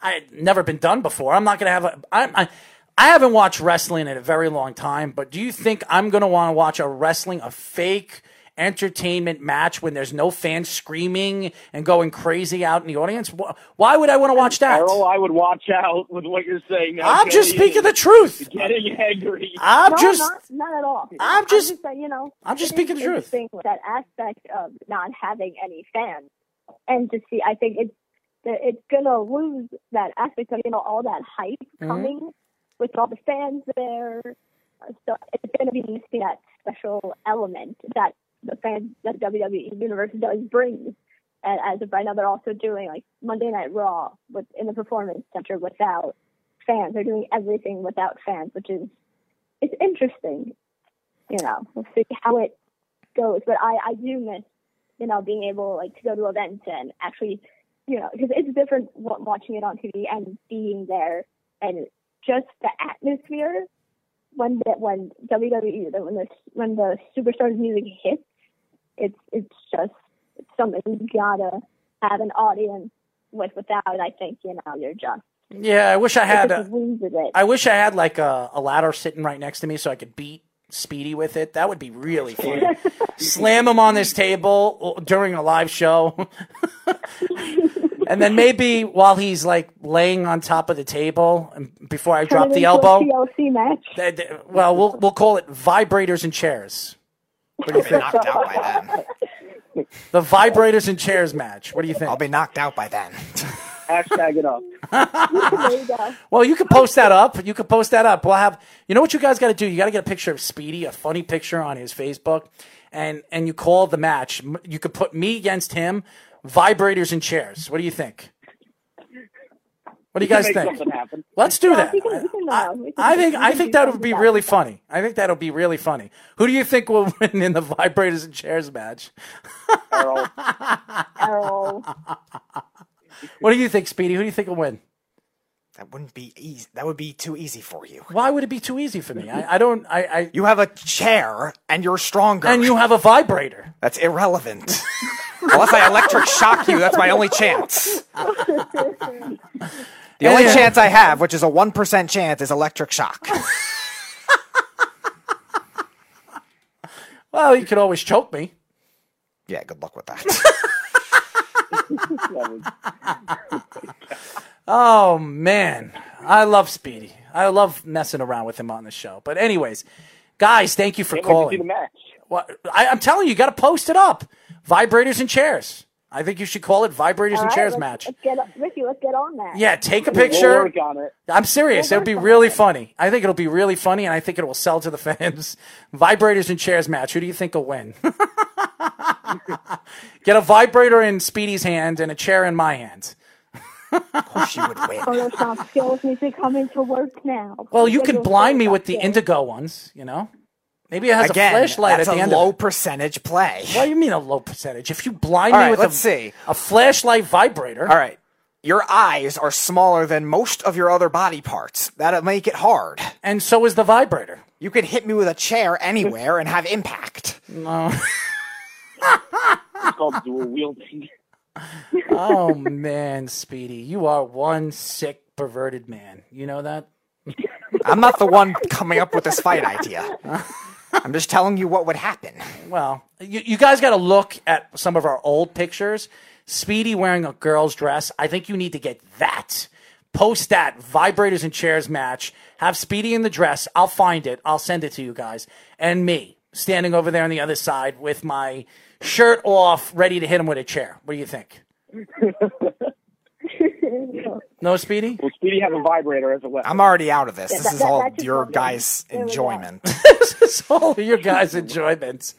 I never been done before. I'm not gonna have a. I, I, I haven't watched wrestling in a very long time. But do you think I'm gonna want to watch a wrestling a fake entertainment match when there's no fans screaming and going crazy out in the audience? Why would I want to watch that? Errol, I would watch out with what you're saying. Now, I'm just speaking the truth. Getting angry. I'm no, just. not, not at all. I'm just- saying, you know, I'm just speaking the truth. That aspect of not having any fans, and to see, I think it's it's gonna lose that aspect of you know all that hype Mhm. coming with all the fans there. So it's gonna be missing that special element that the fans that WWE universe does bring. And as of right now, they're also doing like Monday Night Raw with in the Performance Center without fans. They're doing everything without fans, which is it's interesting. You know, we'll see how it goes. But I I do miss you know being able like to go to events and actually you know because it's different wa- watching it on TV and being there and just the atmosphere when the when WWE when the when the superstars music hits. It's it's just it's something you gotta have an audience with. Without, I think you know you're just Yeah, I wish I had. A, just loses it. I wish I had like a, a ladder sitting right next to me so I could beat Speedy with it. That would be really fun. Slam him on this table uh, during a live show. and then maybe while he's like laying on top of the table and before I Turn drop the elbow. TLC match. th- th- Well, we'll we'll call it vibrators and chairs. What do you think? knocked out by then. The vibrators and chairs match. What do you think? I'll be knocked out by then. Hashtag it up. there you go. Well, you can post that up. You can post that up. We'll have. You know what you guys got to do? You got to get a picture of Speedy, a funny picture on his Facebook, and and you call the match. You could put me against him, vibrators and chairs. What do you think? What do you guys think? Let's do Yeah, that. we can- we can, uh, can- I think I think that would be really that. funny. I think that'll be really funny. Who do you think will win in the vibrators and chairs match? Errol. Errol. What do you think, Speedy? Who do you think will win? That wouldn't be easy. That would be too easy for you. Why would it be too easy for me? I, I don't. I, I You have a chair and you're stronger. and you have a vibrator. That's irrelevant. Unless I electric shock you, that's my only chance. The only Yeah. chance I have, which is a 1% chance, is electric shock. Well, you could always choke me. Yeah, good luck with that. Oh man, I love Speedy. I love messing around with him on the show. But anyways, guys, thank you for Can't wait to see the calling. match. What, I, I'm telling you, you got to post it up. Vibrators and chairs. I think you should call it vibrators All and right, chairs let's, match. Let's get Ricky. Let's get on that. Yeah, take a We'll picture. work on it. I'm serious. We'll It'll be really it. funny. I think it'll be really funny, and I think it will sell to the fans. Vibrators and chairs match. Who do you think will win? Get a vibrator in Speedy's hand and a chair in my hand. of course you would win. Photoshop skills need to come into work now. Well, you Get can your blind me with the skills. indigo ones. You know, maybe it has Again, a flashlight that's at the a end. low of it. percentage play. What do you mean a low percentage? If you blind All me right, with let's a, see. a flashlight vibrator, All right. Your eyes are smaller than most of your other body parts. That'll make it hard. and so is the vibrator. You could hit me with a chair anywhere and have impact. No. it's called dual wielding. oh man, Speedy, you are one sick perverted man. You know that? I'm not the one coming up with this fight idea. I'm just telling you what would happen. Well, you, you guys got to look at some of our old pictures. Speedy wearing a girl's dress. I think you need to get that. Post that vibrators and chairs match. Have Speedy in the dress. I'll find it. I'll send it to you guys. And me standing over there on the other side with my shirt off, ready to hit him with a chair. What do you think? No, Speedy? Will Speedy have a vibrator as a weapon? I'm already out of this. Yeah, this that- is that- all your guys' There enjoyment. this is all your guys' enjoyments.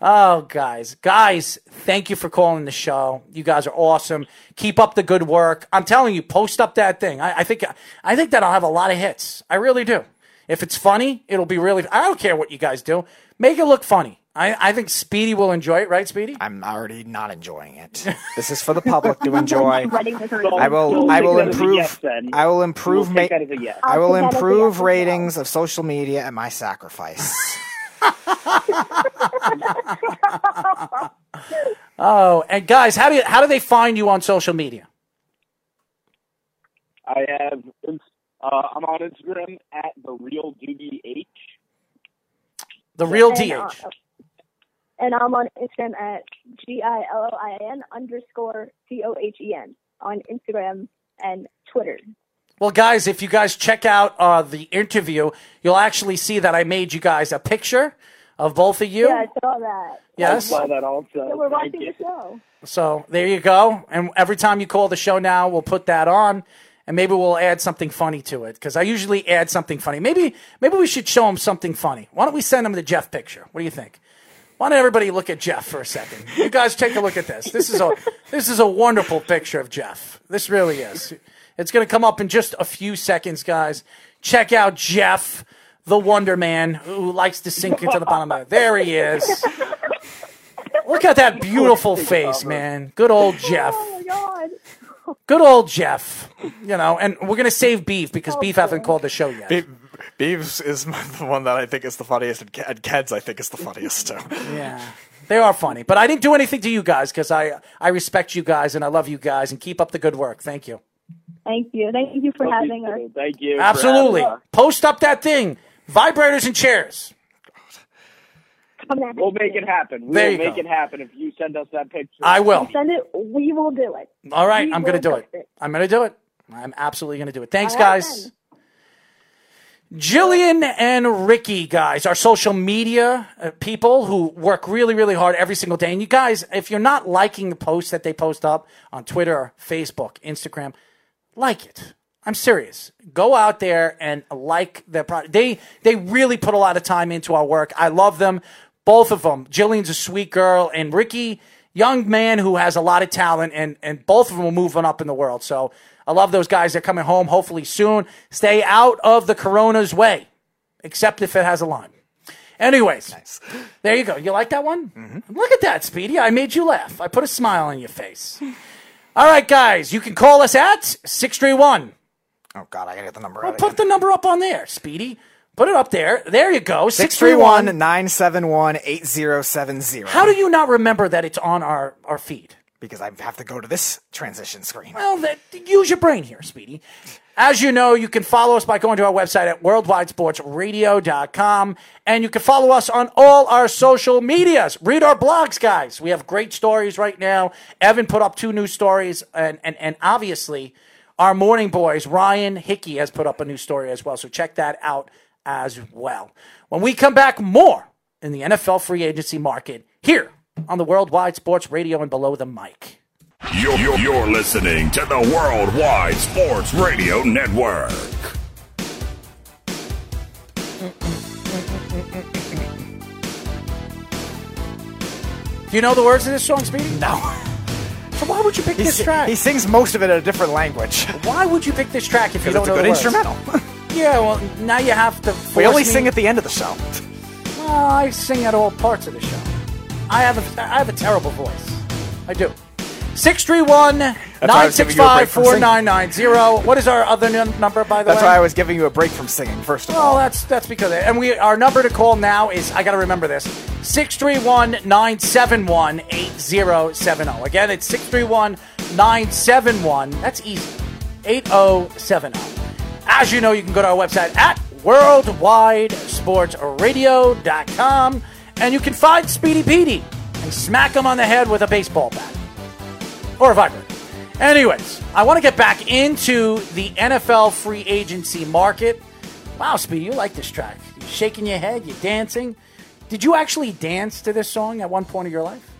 Oh, guys, guys, thank you for calling the show. You guys are awesome. Keep up the good work. I'm telling you, post up that thing. I, I think I think that I'll have a lot of hits. I really do. If it's funny, it'll be really. I don't care what you guys do. Make it look funny. I, I think Speedy will enjoy it, right, Speedy? I'm already not enjoying it. This is for the public to enjoy. Spreading the So- I will. I will that as a improve. I will improve. Ma- take that as a yes. I will I'll take that as a improve yes as well. ratings of social media at my sacrifice. Oh, and guys, how do you, how do they find you on social media? I have. Uh, I'm on Instagram at the real Doogie H. The real And, DH. uh, and I'm on Instagram at G I L O I N underscore C O H E N on Instagram and Twitter. Well, guys, if you guys check out uh, the interview, you'll actually see that I made you guys a picture of both of you. Yeah, I saw that. Yes. I saw that also. So we're watching the show. So there you go. And every time you call the show now, we'll put that on, and maybe we'll add something funny to it because I usually add something funny. Maybe maybe we should show him something funny. Why don't we send him the Jeff picture? What do you think? Why don't everybody look at Jeff for a second? You guys take a look at this. This is a this is a wonderful picture of Jeff. This really is. It's going to come up in just a few seconds, guys. Check out Jeff, the Wonder Man, who likes to sink into the bottom of it. There he is. Look at that beautiful face, man. Good old Jeff. Oh my god. Good old Jeff. You know, and we're gonna save Beef because oh, Beef hasn't called the show yet. Beeves is the one that I think is the funniest, and Ke- Keds I think is the funniest too. Yeah. They are funny, but I didn't do anything to you guys because I I respect you guys and I love you guys and keep up the good work. Thank you. Thank you. Thank you for Love you having us. Thank you. Absolutely. us. Post up that thing. Vibrators and chairs. Come We'll make it happen. We There will you make go. it happen if you send us that picture. I will. Send it. We will do it. All right, We I'm gonna do post it. I'm gonna do it. I'm absolutely gonna do it. Thanks, All right, guys. then. Jillian and Ricky, guys, our social media uh, people who work really, really hard every single day. And you guys, if you're not liking the posts that they post up on Twitter, Facebook, Instagram, like it. I'm serious. Go out there and like their product. They they really put a lot of time into our work. I love them, both of them. Jillian's a sweet girl, and Ricky, young man who has a lot of talent, and and both of them are moving up in the world. So I love those guys. They're coming home hopefully soon. Stay out of the corona's way, except if it has a line. Anyways, there you go. You like that one? Mm-hmm. Look at that, Speedy. I made you laugh. I put a smile on your face. All right, guys, you can call us at 631 Oh God, I gotta get the number out. put the number up on there, Speedy. Put it up there. There you go. 631 631. 971 8070. How do you not remember that it's on our, our feed? Because I have to go to this transition screen. Well, that, use your brain here, Speedy. As you know, you can follow us by going to our website at worldwidesportsradio.com. And you can follow us on all our social medias. Read our blogs, guys. We have great stories right now. Evan put up two new stories. And, and, and obviously, our morning boys, Ryan Hickey, has put up a new story as well. So check that out as well. When we come back, more in the NFL free agency market here on the Worldwide Sports Radio and Below the Mic. You're, you're, you're listening to the Worldwide Sports Radio Network. Do you know the words of this song, Speedy? No. So why would you pick this track? He sings most of it in a different language. Why would you pick this track if you don't it's a know good the words? instrumental. Yeah, well, now you have to. we only me- sing at the end of the show. Well, I sing at all parts of the show. I have a, I have a terrible voice. I do. 631 why I was giving you a 965 break from singing. 4990. What is our other num- number, by the That's way? That's why I was giving you a break from singing. First of Well, all, that's that's because it. and we our number to call now is I got to remember this 631-971-8070. Again, it's 631-971. That's easy. 8070. As you know, you can go to our website at worldwidesportsradio.com and you can find Speedy Petey and smack him on the head with a baseball bat or a vibrator. Anyways, I want to get back into the NFL free agency market. Wow, Speedy, you like this track. You're shaking your head, you're dancing. Did you actually dance to this song at one point of your life?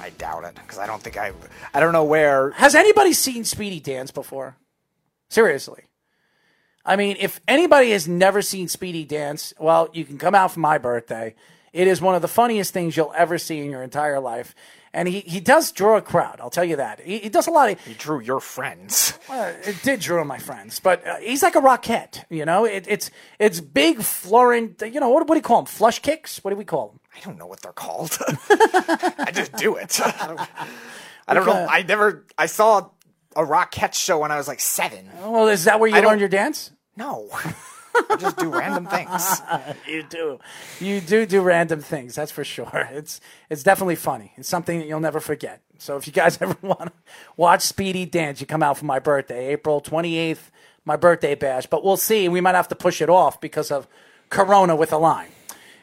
I doubt it because I don't think I. I don't know where. Has anybody seen Speedy dance before? Seriously. I mean, if anybody has never seen Speedy dance, well, you can come out for my birthday. It is one of the funniest things you'll ever see in your entire life. And he, he does draw a crowd, I'll tell you that. He, he does a lot of. He drew your friends. Well, it did draw my friends, but uh, he's like a rocket, you know. It, it's it's big, Florent. You know what, what do you call them? Flush kicks? What do we call them? I don't know what they're called. I just do it. I don't, I don't know. I never. I saw a Rockette show when I was like seven. Well, is that where you learned your dance? No, I just do random things. you do, you do do random things. That's for sure. It's it's definitely funny. It's something that you'll never forget. So if you guys ever want to watch Speedy dance, you come out for my birthday, April twenty eighth, my birthday bash. But we'll see. We might have to push it off because of Corona with a line.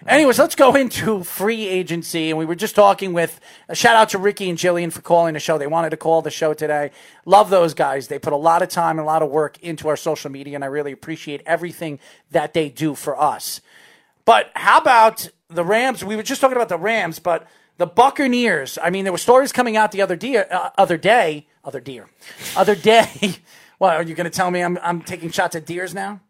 Anyways, let's go into free agency. And we were just talking with a shout out to Ricky and Jillian for calling the show. They wanted to call the show today. Love those guys. They put a lot of time and a lot of work into our social media, and I really appreciate everything that they do for us. But how about the Rams? We were just talking about the Rams, but the Buccaneers. I mean, there were stories coming out the other day, uh, other day, other deer, other day. What are you going to tell me? I'm I'm taking shots at deers now.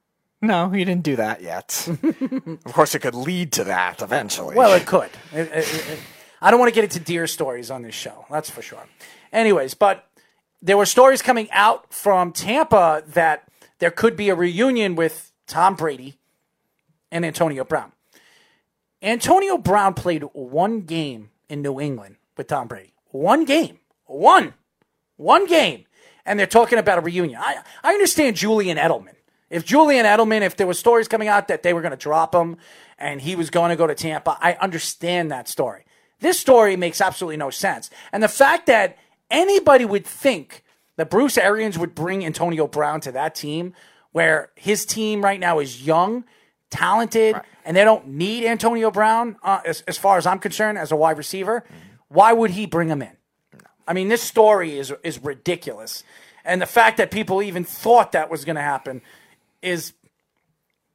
No, you didn't do that yet. of course, it could lead to that eventually. Well, it could. It- it- it- I don't want to get into deer stories on this show. That's for sure. Anyways, but there were stories coming out from Tampa that there could be a reunion with Tom Brady and Antonio Brown. Antonio Brown played one game in New England with Tom Brady. One game. One. One game. And they're talking about a reunion. I, I understand Julian Edelman. If Julian Edelman, if there were stories coming out that they were going to drop him and he was going to go to Tampa, I understand that story. This story makes absolutely no sense. And the fact that anybody would think that Bruce Arians would bring Antonio Brown to that team where his team right now is young, talented, and they don't need Antonio Brown, uh, as, as far as I'm concerned, as a wide receiver, why would he bring him in? I mean, this story is is ridiculous, and the fact that people even thought that was going to happen is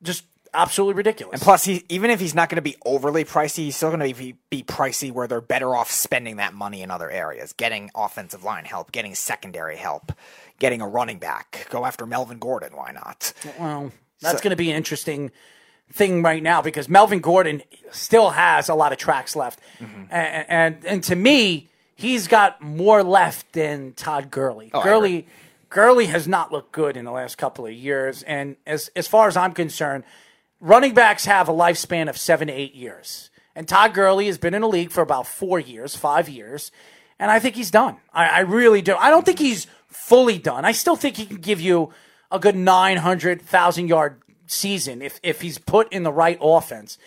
just absolutely ridiculous. And plus, he, even if he's not going to be overly pricey, he's still going to be, be pricey where they're better off spending that money in other areas, getting offensive line help, getting secondary help, getting a running back. Go after Melvin Gordon. Why not? Well, that's So- going to be an interesting thing right now because Melvin Gordon still has a lot of tracks left, mm-hmm. and, and and to me, he's got more left than Todd Gurley. Oh, Gurley, Gurley has not looked good in the last couple of years, and as as far as I'm concerned, running backs have a lifespan of seven to eight years, and Todd Gurley has been in the league for about four years, five years, and I think he's done. I, I really do. I don't think he's fully done. I still think he can give you a good 900,000 yard season if, if he's put in the right offense.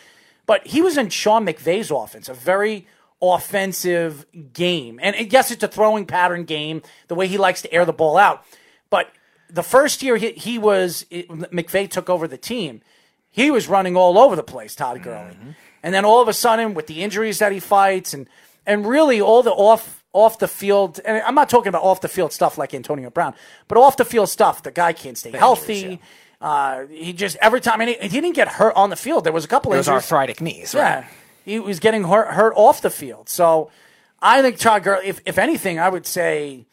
But he was in Sean McVay's offense, a very offensive game. And yes, it's a throwing pattern game, the way he likes to air the ball out. But the first year he, he was, it, McVay took over the team, he was running all over the place, Todd Gurley. And then all of a sudden, with the injuries that he fights and, and really all the off off the field, and I'm not talking about off the field stuff like Antonio Brown, but off the field stuff, the guy can't stay healthy. Uh, he just every time, and he, he didn't get hurt on the field. There was a couple injuries. arthritic knees, Yeah, right? He was getting hurt, hurt off the field. So I think Todd Gurley. If if anything, I would say,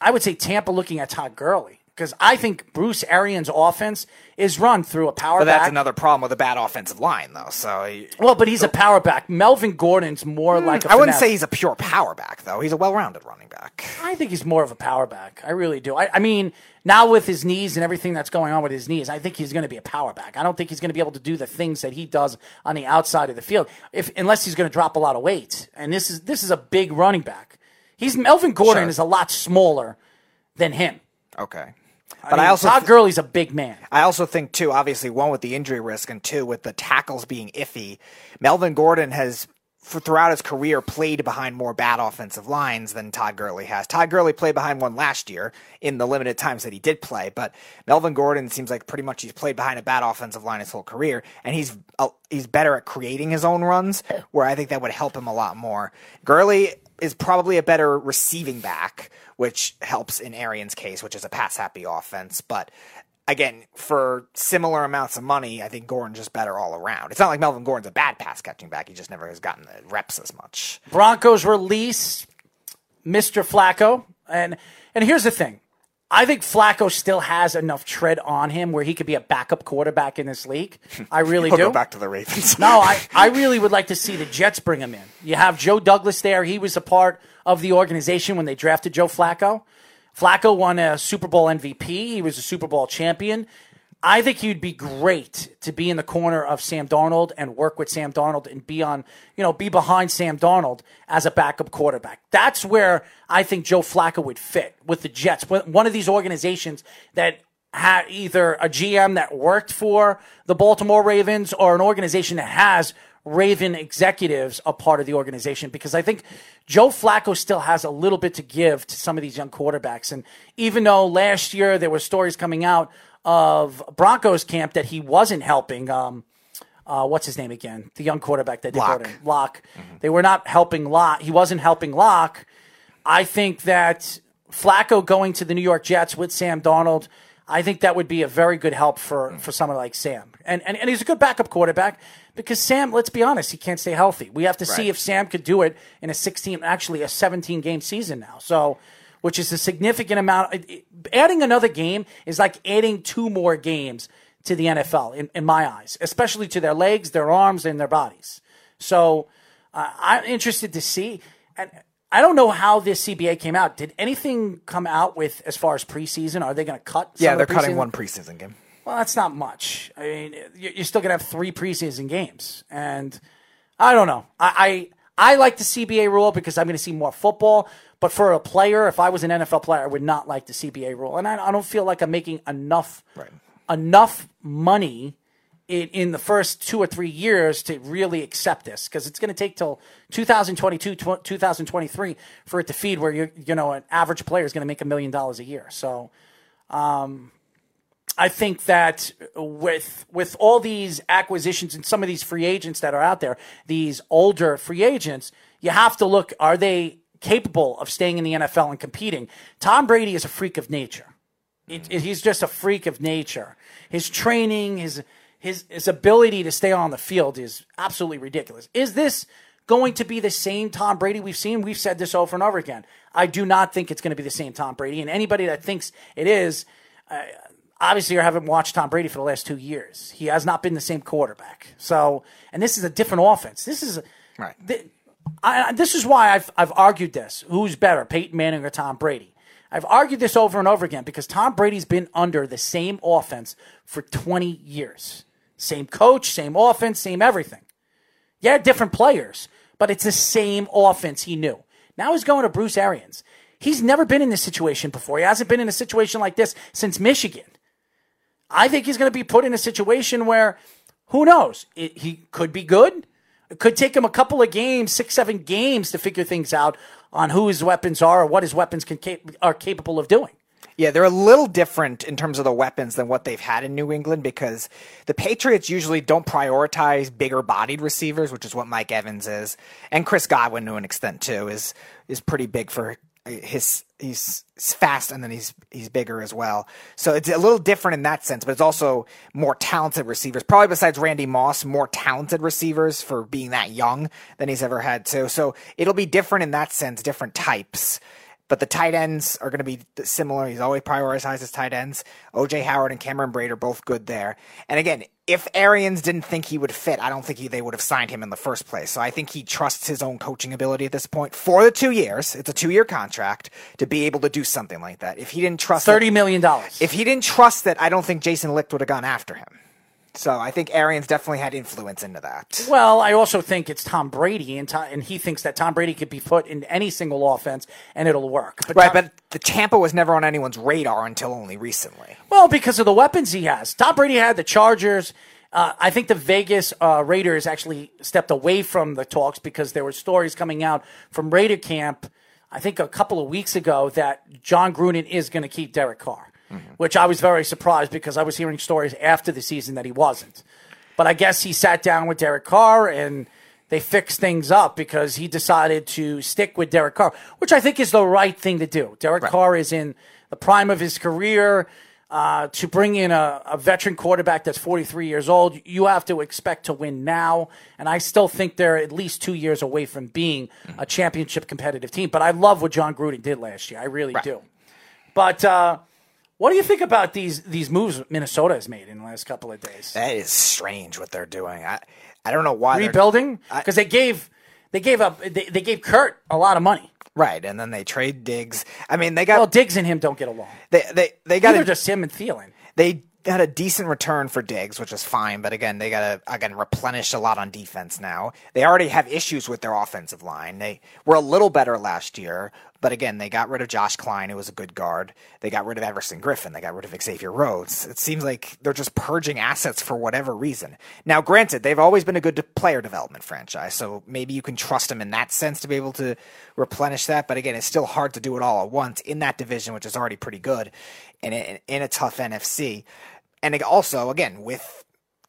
I would say Tampa looking at Todd Gurley because I think Bruce Arians' offense is run through a power But that's back. another problem with a bad offensive line, though. So he- well, but he's a power back. Melvin Gordon's more like a Hmm, I wouldn't say he's a pure power back, though. He's a well-rounded running back. I think he's more of a power back. I really do. I, I mean, now with his knees and everything that's going on with his knees, I think he's going to be a power back. I don't think he's going to be able to do the things that he does on the outside of the field, if unless he's going to drop a lot of weight. And this is this is a big running back. He's Melvin Gordon Sure. is a lot smaller than him. Okay. I But I, mean, also Todd th- Gurley's a big man. I also think too, obviously, one with the injury risk, and two with the tackles being iffy. Melvin Gordon has, for throughout his career, played behind more bad offensive lines than Todd Gurley has. Todd Gurley played behind one last year in the limited times that he did play, but Melvin Gordon seems like pretty much he's played behind a bad offensive line his whole career, and he's uh, he's better at creating his own runs, where I think that would help him a lot more. Gurley is probably a better receiving back, which helps in Arians' case, which is a pass happy offense. But again, for similar amounts of money, I think Gordon's just better all around. It's not like Melvin Gordon's a bad pass catching back. He just never has gotten the reps as much. Broncos release Mr. Flacco, and and here's the thing. I think Flacco still has enough tread on him where he could be a backup quarterback in this league. I really do. go back to the Ravens. no, I, I really would like to see the Jets bring him in. You have Joe Douglas there. He was a part of the organization when they drafted Joe Flacco. Flacco won a Super Bowl MVP. He was a Super Bowl champion. I think he'd be great to be in the corner of Sam Darnold and work with Sam Darnold and be on, you know, be behind Sam Darnold as a backup quarterback. That's where I think Joe Flacco would fit with the Jets. One of these organizations that had either a GM that worked for the Baltimore Ravens or an organization that has Raven executives a part of the organization because I think Joe Flacco still has a little bit to give to some of these young quarterbacks. And even though last year there were stories coming out of Broncos camp that he wasn't helping, um, uh, what's his name again? The young quarterback that they Locke. brought in, Locke. They were not helping Locke. He wasn't helping Locke. I think that Flacco going to the New York Jets with Sam Darnold, I think that would be a very good help for, for someone like Sam. And, and and he's a good backup quarterback because Sam, let's be honest, he can't stay healthy. We have to see if Sam could do it in a 16, actually a 17 game season now. So, which is a significant amount. Adding another game is like adding two more games to the NFL in, in my eyes, especially to their legs, their arms, and their bodies. So uh, I'm interested to see. And I don't know how this CBA came out. Did anything come out with as far as preseason? Are they going to cut? some yeah, they're the cutting one preseason game. Well, that's not much. I mean, you- you're still going to have three preseason games, and I don't know. I I, I like the CBA rule because I'm going to see more football. But for a player, if I was an NFL player, I would not like the CBA rule, and I, I don't feel like I'm making enough enough money in, in the first two or three years to really accept this. Because it's going to take till 2022 tw- 2023 for it to feed where you you know an average player is going to make a million dollars a year. So um, I think that with with all these acquisitions and some of these free agents that are out there, these older free agents, you have to look: are they capable of staying in the NFL and competing? Tom Brady is a freak of nature. It, it- he's just a freak of nature. His training, his his his ability to stay on the field is absolutely ridiculous. Is this going to be the same Tom Brady we've seen? We've said this over and over again. I do not think it's going to be the same Tom Brady, and anybody that thinks it is, uh, obviously you haven't watched Tom Brady for the last two years. He has not been the same quarterback. So, and this is a different offense. This is Right. th- I, this is why I've I've argued this. Who's better, Peyton Manning or Tom Brady? I've argued this over and over again because Tom Brady's been under the same offense for 20 years. Same coach, same offense, same everything. Yeah, different players, but it's the same offense he knew. Now he's going to Bruce Arians. He's never been in this situation before. He hasn't been in a situation like this since Michigan. I think he's going to be put in a situation where, who knows? It, he could be good. Could take him a couple of games, six, seven games to figure things out on who his weapons are or what his weapons can cap- are capable of doing. Yeah, they're a little different in terms of the weapons than what they've had in New England because the Patriots usually don't prioritize bigger bodied receivers, which is what Mike Evans is, and Chris Godwin to an extent too is is pretty big for his he's fast and then he's he's bigger as well. So it's a little different in that sense, but it's also more talented receivers. Probably besides Randy Moss, more talented receivers for being that young than he's ever had too. So it'll be different in that sense, different types. But the tight ends are going to be similar. He's always prioritized his tight ends. OJ Howard and Cameron Brate are both good there. And again, if Arians didn't think he would fit, I don't think he, they would have signed him in the first place. So I think he trusts his own coaching ability at this point for the two years. It's a two year contract to be able to do something like that. If he didn't trust Thirty that, million dollars. if he didn't trust that, I don't think Jason Licht would have gone after him. So I think Arians definitely had influence into that. Well, I also think it's Tom Brady, and, Tom, and he thinks that Tom Brady could be put in any single offense and it'll work. But right, Tom- but the Tampa was never on anyone's radar until only recently. Well, because of the weapons he has. Tom Brady had the Chargers. Uh, I think the Vegas uh, Raiders actually stepped away from the talks because there were stories coming out from Raider camp, I think a couple of weeks ago, that Jon Gruden is going to keep Derek Carr, which I was very surprised because I was hearing stories after the season that he wasn't. But I guess he sat down with Derek Carr and they fixed things up because he decided to stick with Derek Carr, which I think is the right thing to do. Derek Carr is in the prime of his career. Uh, to bring in a, a veteran quarterback that's 43 years old, you have to expect to win now. And I still think they're at least two years away from being a championship competitive team. But I love what Jon Gruden did last year. I really do. But uh, what do you think about these these moves Minnesota has made in the last couple of days? That is strange what they're doing. I I don't know why Rebuilding because they gave they gave up they, they gave Kirk a lot of money. Right, and then they trade Diggs. I mean, they got Well, Diggs and him don't get along. they they they got a, just him and Thielen. they had a decent return for Diggs, which is fine. But again, they got to again replenish a lot on defense now. They already have issues with their offensive line. They were a little better last year, but again, they got rid of Josh Kline, who was a good guard. They got rid of Everson Griffen. They got rid of Xavier Rhodes. It seems like they're just purging assets for whatever reason. Now, granted, they've always been a good player development franchise, so maybe you can trust them in that sense to be able to replenish that. But again, it's still hard to do it all at once in that division, which is already pretty good, and in, in a tough NFC. And also, again, with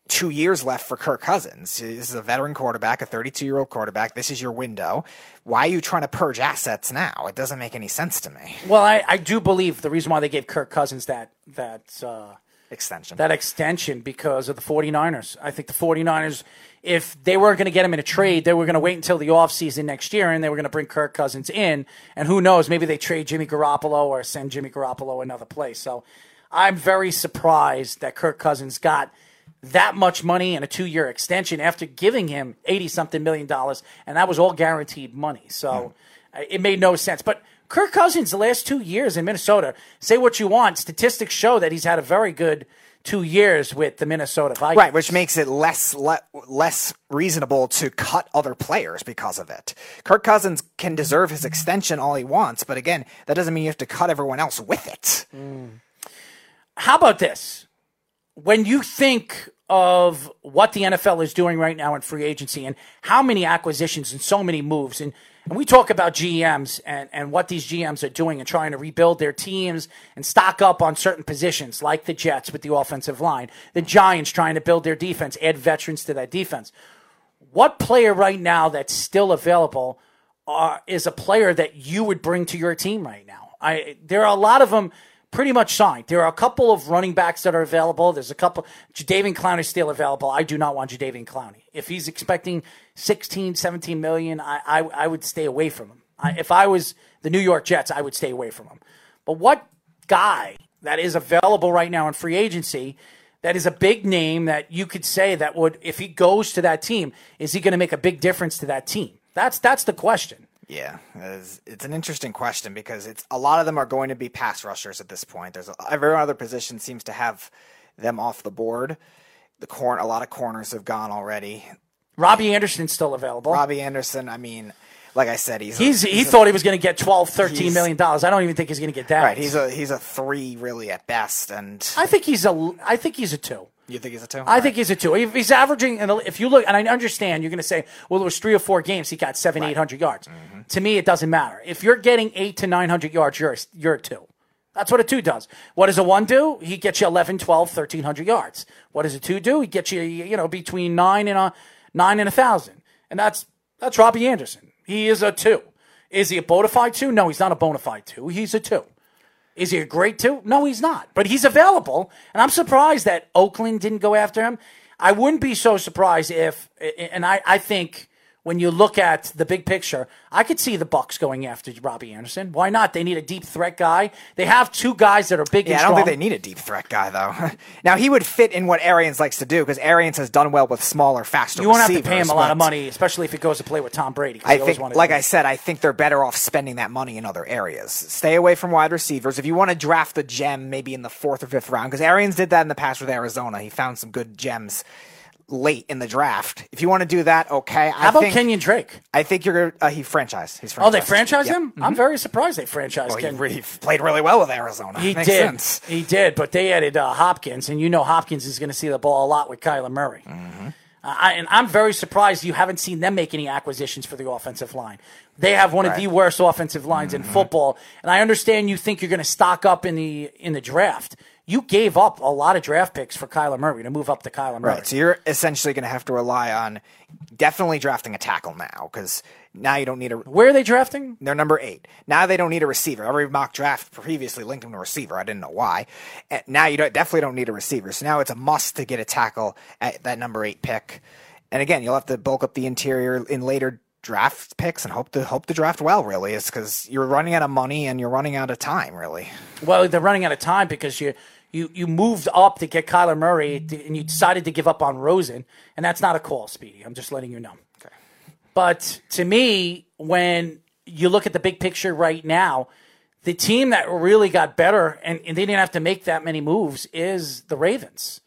two years left for Kirk Cousins. This is a veteran quarterback, a 32 year old quarterback. This is your window. Why are you trying to purge assets now? It doesn't make any sense to me. Well, I, I do believe the reason why they gave Kirk Cousins that that uh, Extension. that extension because of the 49ers. I think the 49ers, if they weren't going to get him in a trade, they were going to wait until the offseason next year and they were going to bring Kirk Cousins in. And who knows, maybe they trade Jimmy Garoppolo or send Jimmy Garoppolo another place. So I'm very surprised that Kirk Cousins got that much money and a two year extension after giving him 80 something million dollars. And that was all guaranteed money. So uh, it made no sense. But Kirk Cousins, the last two years in Minnesota, say what you want, statistics show that he's had a very good two years with the Minnesota Vikings. Right, which makes it less le- less reasonable to cut other players because of it. Kirk Cousins can deserve his extension all he wants, but again, that doesn't mean you have to cut everyone else with it. How about this? When you think of what the NFL is doing right now in free agency and how many acquisitions and so many moves, and, and we talk about GMs and, and what these GMs are doing and trying to rebuild their teams and stock up on certain positions, like the Jets with the offensive line, the Giants trying to build their defense, add veterans to that defense. What player right now that's still available uh, is a player that you would bring to your team right now? I there are a lot of them pretty much signed. There are a couple of running backs that are available. There's a couple. Jadeveon Clowney still available. I do not want Jadeveon Clowney. If he's expecting 16, 17 million, I, I, I would stay away from him. I, if I was the New York Jets, I would stay away from him. But what guy that is available right now in free agency that is a big name that you could say that would, if he goes to that team, is he going to make a big difference to that team? That's that's the question. Yeah, it's, it's an interesting question because it's a lot of them are going to be pass rushers at this point. There's a, every other position seems to have them off the board. The corn, a lot of corners have gone already. Robbie Anderson's still available. Robbie Anderson, I mean, like I said, he's a- he he's a- thought he was going to get 12, 13 He's- million dollars. I don't even think he's going to get that. right. He's a he's a three really at best, and I think he's a. I think he's a two. You think he's a two? I think he's a two. If he's averaging, and if you look, and I understand, you're going to say, well, it was three or four games. He got seven, eight hundred yards. Mm-hmm. To me, it doesn't matter. If you're getting eight to nine hundred yards, you're a, you're a two. That's what a two does. What does a one do? He gets you 11, 12, 1300 yards. What does a two do? He gets you, you know, between nine and a nine and a thousand. And that's that's Robbie Anderson. He is a two. Is he a bona fide two? No, he's not a bona fide two. He's a two. Is he a great two? No, he's not. But he's available, and I'm surprised that Oakland didn't go after him. I wouldn't be so surprised if, and I, I think when you look at the big picture, I could see the Bucks going after Robbie Anderson. Why not? They need a deep threat guy. They have two guys that are big Yeah, I don't strong. think they need a deep threat guy though. now he would fit in what Arians likes to do because Arians has done well with smaller, faster. you won't have to pay him a lot of money, especially if he goes to play with Tom Brady. I think, like I said, I think they're better off spending that money in other areas. Stay away from wide receivers. If you want to draft a gem, maybe in the fourth or fifth round, because Arians did that in the past with Arizona. He found some good gems late in the draft. If you want to do that, okay. How about think, Kenyon Drake? I think you're. Uh, he franchised. He's franchised. Oh, they franchised Yeah. him? I'm very surprised they franchised Well, he, re- he played really well with Arizona. He Makes did. sense. He did, but they added uh, Hopkins, and you know Hopkins is going to see the ball a lot with Kyler Murray. Mm-hmm. Uh, I, and I'm very surprised you haven't seen them make any acquisitions for the offensive line. They have one of the worst offensive lines Mm-hmm. in football, and I understand you think you're going to stock up in the in the draft. You gave up a lot of draft picks for Kyler Murray to move up to Kyler Murray. Right. So you're essentially going to have to rely on definitely drafting a tackle now because now you don't need a. Where are they drafting? They're number eight. Now they don't need a receiver. Every mock draft previously linked him to a receiver. I didn't know why. And now you don't, definitely don't need a receiver. So now it's a must to get a tackle at that number eight pick. And again, you'll have to bulk up the interior in later draft picks and hope to hope to draft well. Really, is because you're running out of money and you're running out of time. Really. Well, they're running out of time because you you you moved up to get Kyler Murray, and you decided to give up on Rosen, and that's not a call, Speedy. I'm just letting you know. Okay. But to me, when you look at the big picture right now, the team that really got better and, and they didn't have to make that many moves is the Ravens.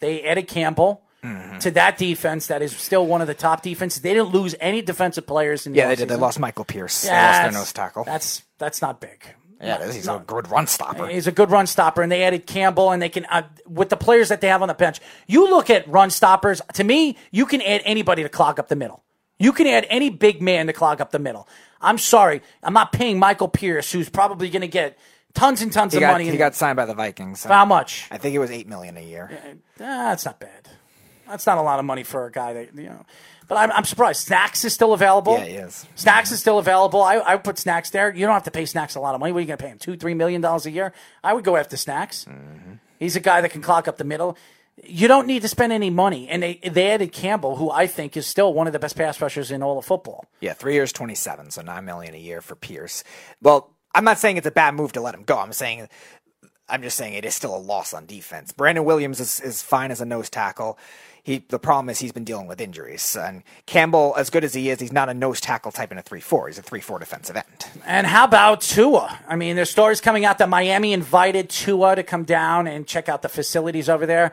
They added Campbell. Mm-hmm. To that defense, that is still one of the top defenses. They didn't lose any defensive players in the Yeah, they did. They lost Michael Pierce. Yeah, they lost their nose tackle. That's that's not big. Yeah, he's a good run stopper. He's a good run stopper, and they added Campbell, and they can uh, with the players that they have on the bench. You look at run stoppers. To me, you can add anybody to clog up the middle. You can add any big man to clog up the middle. I'm sorry, I'm not paying Michael Pierce, who's probably going to get tons and tons He of got, money. he got signed by the Vikings. For how much? I think it was eight million a year. Ah, that's not bad. That's not a lot of money for a guy that you know. But I'm, I'm surprised. Snacks is still available. Yeah, he is. Snacks is still available. I, I would put Snacks there. You don't have to pay Snacks a lot of money. What are you going to pay him? Two, three million dollars a year? I would go after Snacks. Mm-hmm. He's a guy that can clock up the middle. You don't need to spend any money. And they, they added Campbell, who I think is still one of the best pass rushers in all of football. Yeah, three years, twenty-seven, so nine million a year for Pierce. Well, I'm not saying it's a bad move to let him go. I'm saying, I'm just saying it is still a loss on defense. Brandon Williams is, is fine as a nose tackle. He the problem is he's been dealing with injuries. And Campbell, as good as he is, he's not a nose tackle type in a three-four. He's a three-four defensive end. And how about Tua? I mean, there's stories coming out that Miami invited Tua to come down and check out the facilities over there,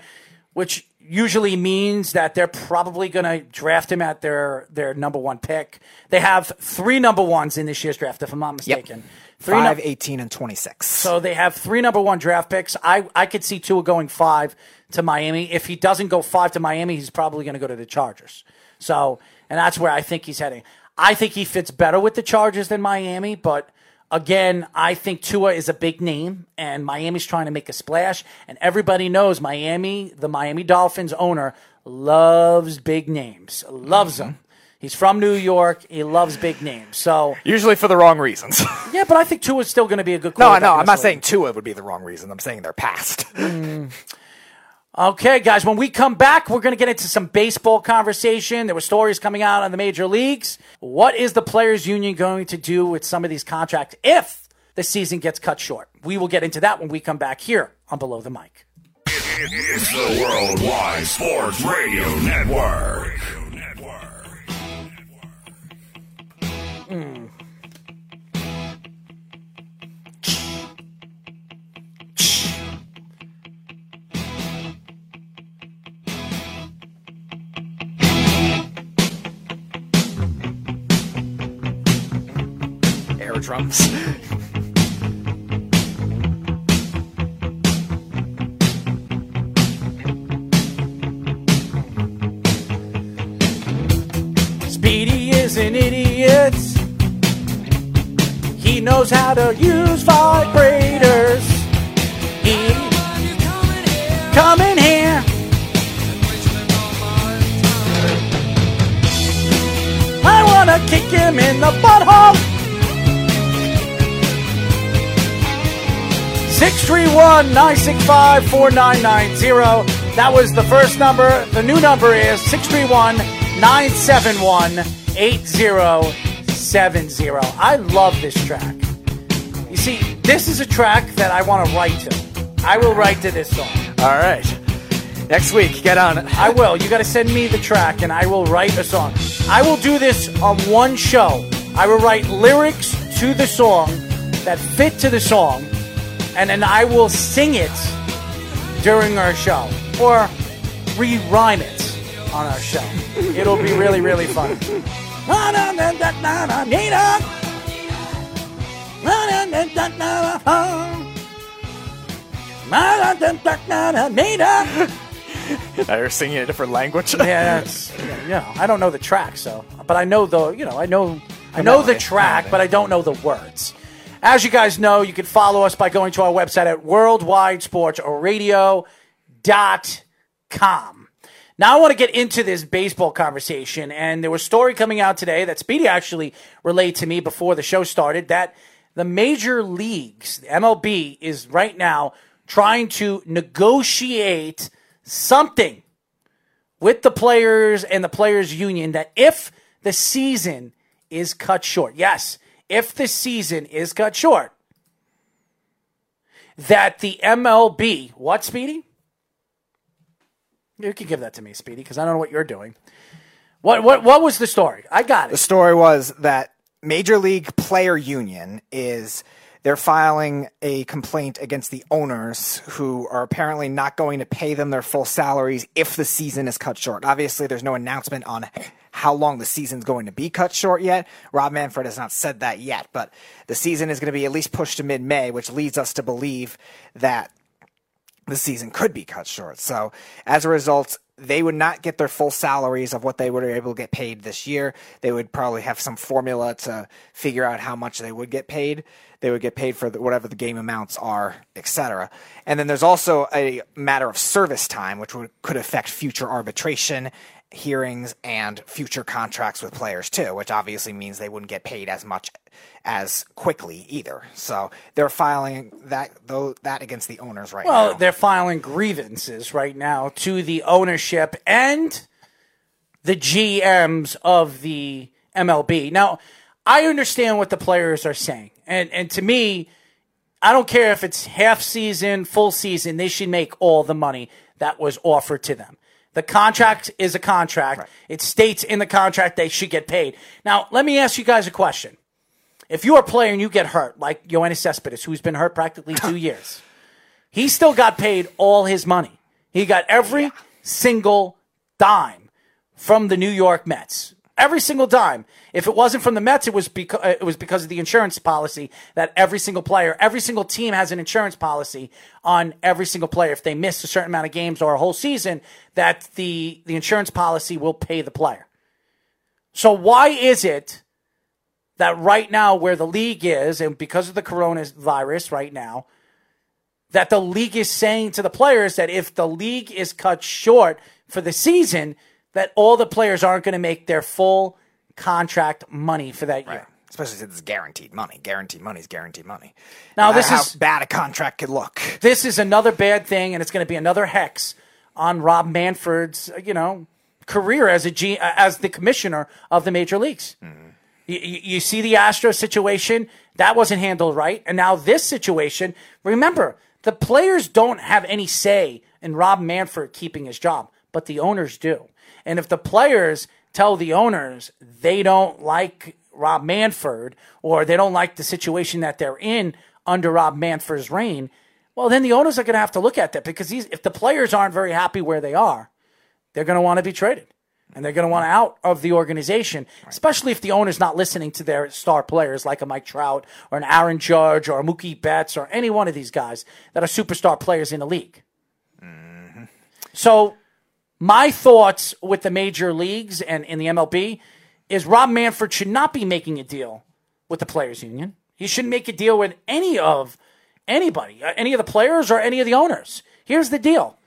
which usually means that they're probably going to draft him at their their number one pick. They have three number ones in this year's draft, if I'm not mistaken. Three Five, 18, and twenty-six. so they have three number one draft picks. I, I could see Tua going five to Miami. If he doesn't go five to Miami, he's probably going to go to the Chargers. So, and that's where I think he's heading. I think he fits better with the Chargers than Miami, but again, I think Tua is a big name, and Miami's trying to make a splash. And everybody knows Miami, the Miami Dolphins owner, loves big names, loves mm-hmm. them. He's from New York. He loves big names. So Usually for the wrong reasons. yeah, but I think Tua is still going to be a good. no, quarterback no, in I'm not league. saying Tua would be the wrong reason. I'm saying they're past. Mm. Okay, guys, when we come back, we're going to get into some baseball conversation. There were stories coming out on the major leagues. What is the Players Union going to do with some of these contracts if the season gets cut short? We will get into that when we come back here on Below the Mic. It's the Worldwide Sports Radio Network. Drums. Speedy is an idiot. He knows how to use vibrators. He come in here. I wanna kick him in the butthole. Six three one nine six five four nine nine zero. That was the first number. The new number is 631 971 8070. I love this track. You see, this is a track that I want to write to. I will write to this song. All right. Next week, get on it. I will. You got to send me the track, and I will write a song. I will do this on one show. I will write lyrics to the song that fit to the song, and then I will sing it during our show or re-rhyme it on our show. It'll be really, really fun. Now you're singing a different language. yeah, you know, I don't know the track, so but I know the, you know, I know, I know the track, but I don't know the words. As you guys know, you can follow us by going to our website at worldwidesportsradio.com. Now I want to get into this baseball conversation, and there was a story coming out today that Speedy actually relayed to me before the show started that the major leagues, the MLB, is right now trying to negotiate something with the players and the players union that if the season is cut short, yes, if the season is cut short, that the MLB, what, Speedy? You can give that to me, Speedy, because I don't know what you're doing. What what what was the story? I got it. The story was that Major League Player Union is they're filing a complaint against the owners who are apparently not going to pay them their full salaries if the season is cut short. Obviously, there's no announcement on how long the season's going to be cut short yet. Rob Manfred has not said that yet, but the season is going to be at least pushed to mid-May, which leads us to believe that the season could be cut short. So as a result, they would not get their full salaries of what they were able to get paid this year. They would probably have some formula to figure out how much they would get paid. They would get paid for the, whatever the game amounts are, etc. And then there's also a matter of service time, which would, could affect future arbitration hearings and future contracts with players too, which obviously means they wouldn't get paid as much as quickly either. So they're filing that though that against the owners right Well, now. Well, they're filing grievances right now to the ownership and the GMs of the MLB. Now, I understand what the players are saying. And and to me, I don't care if it's half season, full season, they should make all the money that was offered to them. The contract is a contract. It states in the contract they should get paid. Now, let me ask you guys a question. If you're a player and you get hurt, like Yoenis Cespedes, who's been hurt practically two years, he still got paid all his money. He got every single dime from the New York Mets. Every single dime. If it wasn't from the Mets, it was because uh, it was because of the insurance policy that every single player, every single team has an insurance policy on every single player. If they miss a certain amount of games or a whole season, that the the insurance policy will pay the player. So why is it that right now where the league is, and because of the coronavirus right now, that the league is saying to the players that if the league is cut short for the season, that all the players aren't going to make their full contract money for that year. Especially since it's guaranteed money. Guaranteed money is guaranteed money. Now, No this is bad a contract could look. This is another bad thing, and it's going to be another hex on Rob Manfred's, uh, you know, career as a G, uh, as the commissioner of the major leagues. You, you you see the Astro situation that wasn't handled right, and now this situation. Remember, the players don't have any say in Rob Manfred keeping his job, but the owners do. And if the players tell the owners they don't like Rob Manfred or they don't like the situation that they're in under Rob Manfred's reign, well, then the owners are going to have to look at that because these, if the players aren't very happy where they are, they're going to want to be traded and they're going to want out of the organization, especially if the owner's not listening to their star players like a Mike Trout or an Aaron Judge or a Mookie Betts or any one of these guys that are superstar players in the league. Mm-hmm. So, my thoughts with the major leagues and in the MLB is Rob Manfred should not be making a deal with the players union. He shouldn't make a deal with any of anybody, uh, any of the players or any of the owners. Here's the deal.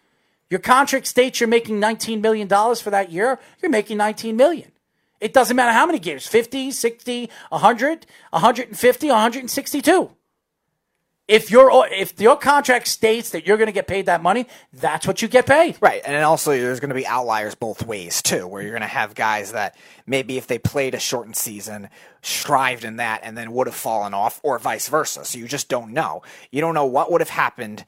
Your contract states you're making $19 million for that year. You're making 19 million. It doesn't matter how many games 50, 60, 100, 150, 162. If your if your contract states that you're going to get paid that money, that's what you get paid. Right, and also there's going to be outliers both ways too, where you're going to have guys that maybe if they played a shortened season, strived in that, and then would have fallen off, or vice versa. So you just don't know. You don't know what would have happened.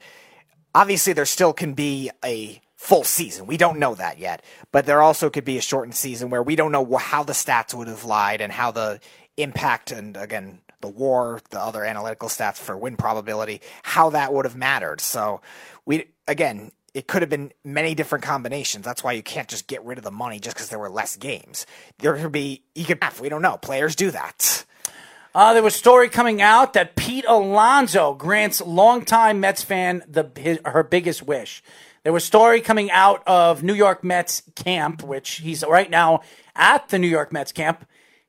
Obviously, there still can be a full season. We don't know that yet, but there also could be a shortened season where we don't know how the stats would have lied and how the impact and again the WAR, the other analytical stats for win probability, how that would have mattered. So we again, it could have been many different combinations. That's why you can't just get rid of the money just because there were less games. There could be you could we don't know. Players do that. Uh, there was a story coming out that Pete Alonso grants longtime Mets fan the his, her biggest wish. There was a story coming out of New York Mets camp, which he's right now at the New York Mets camp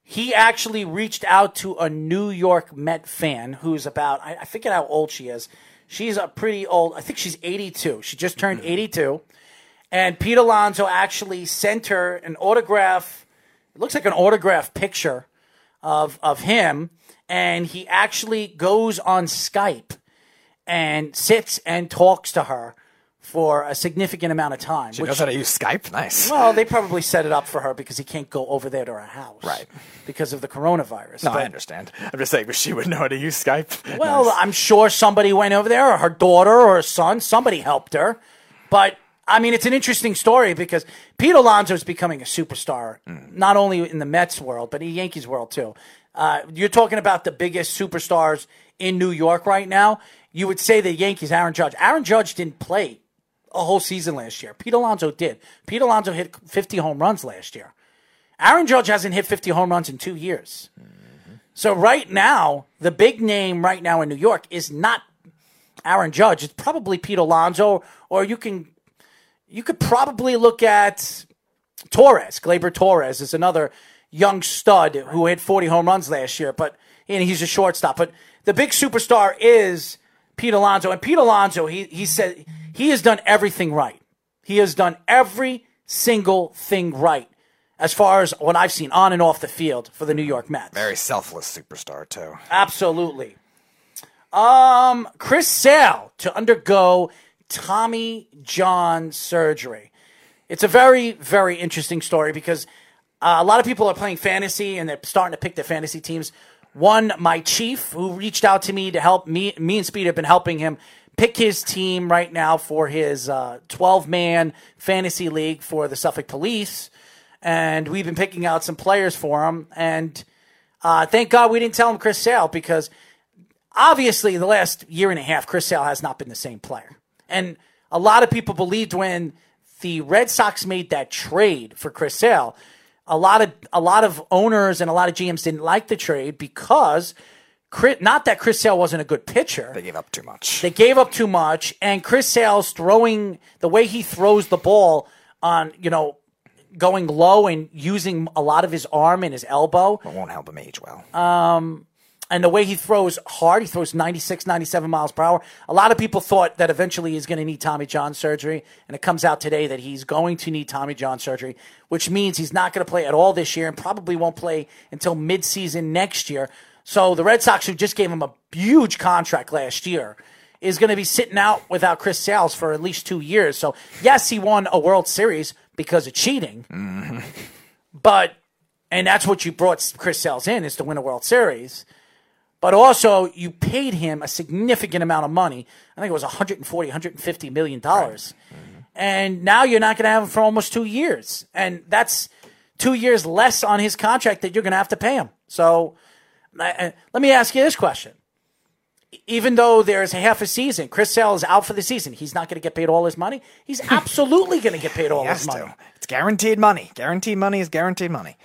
he actually reached out to a New York Met fan who's about, I, I forget how old she is. She's a pretty old, I think she's 82. She just turned mm-hmm. 82. And Pete Alonso actually sent her an autograph. It looks like an autograph picture of, of him. And he actually goes on Skype and sits and talks to her for a significant amount of time. She which, knows how to use Skype. Nice. Well, they probably set it up for her because he can't go over there to her house, right? Because of the coronavirus. No, but, I understand. I'm just saying, but she would know how to use Skype. Well, nice. I'm sure somebody went over there, or her daughter, or her son. Somebody helped her, but. I mean, it's an interesting story because Pete Alonso is becoming a superstar, mm. not only in the Mets world, but in the Yankees world too. Uh, you're talking about the biggest superstars in New York right now. You would say the Yankees, Aaron Judge. Aaron Judge didn't play a whole season last year. Pete Alonso did. Pete Alonso hit 50 home runs last year. Aaron Judge hasn't hit 50 home runs in two years. Mm-hmm. So right now, the big name right now in New York is not Aaron Judge. It's probably Pete Alonso, or you can you could probably look at Torres. Gleyber Torres is another young stud who hit 40 home runs last year, but and he's a shortstop. But the big superstar is Pete Alonso, and Pete Alonso, he he said he has done everything right. He has done every single thing right as far as what I've seen on and off the field for the New York Mets. Very selfless superstar too. Absolutely. Um, Chris Sale to undergo Tommy John surgery. It's a very, very interesting story because uh, a lot of people are playing fantasy and they're starting to pick their fantasy teams. One, my chief, who reached out to me to help me, me and Speed have been helping him pick his team right now for his 12 uh, man fantasy league for the Suffolk Police. And we've been picking out some players for him. And uh, thank God we didn't tell him Chris Sale because obviously the last year and a half, Chris Sale has not been the same player. And a lot of people believed when the Red Sox made that trade for Chris Sale, a lot of a lot of owners and a lot of GMs didn't like the trade because not that Chris Sale wasn't a good pitcher. They gave up too much. They gave up too much, and Chris Sale's throwing the way he throws the ball on, you know, going low and using a lot of his arm and his elbow. It won't help him age well. Um, and the way he throws hard, he throws 96, 97 miles per hour. A lot of people thought that eventually he's going to need Tommy John surgery, and it comes out today that he's going to need Tommy John surgery, which means he's not going to play at all this year and probably won't play until midseason next year. So the Red Sox, who just gave him a huge contract last year, is going to be sitting out without Chris Sales for at least two years. So yes, he won a World Series because of cheating, mm-hmm. but and that's what you brought Chris Sales in is to win a World Series. But also, you paid him a significant amount of money. I think it was 140, 150 million dollars. Right. Mm-hmm. And now you're not going to have him for almost two years. And that's two years less on his contract that you're going to have to pay him. So let me ask you this question. Even though there's half a season, Chris Sale is out for the season. He's not going to get paid all his money. He's absolutely going to get paid all his money. To. It's guaranteed money. Guaranteed money is guaranteed money.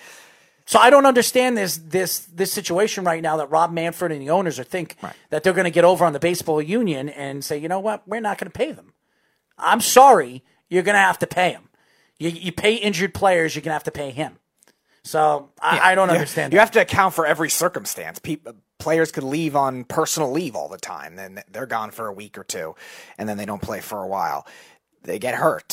So I don't understand this this this situation right now that Rob Manfred and the owners are think right. that they're going to get over on the baseball union and say, you know what, we're not going to pay them. I'm sorry, you're going to have to pay him. You, you pay injured players, you're going to have to pay him. So I, yeah, I don't understand. You have to account for every circumstance. People, players could leave on personal leave all the time, then they're gone for a week or two, and then they don't play for a while. They get hurt.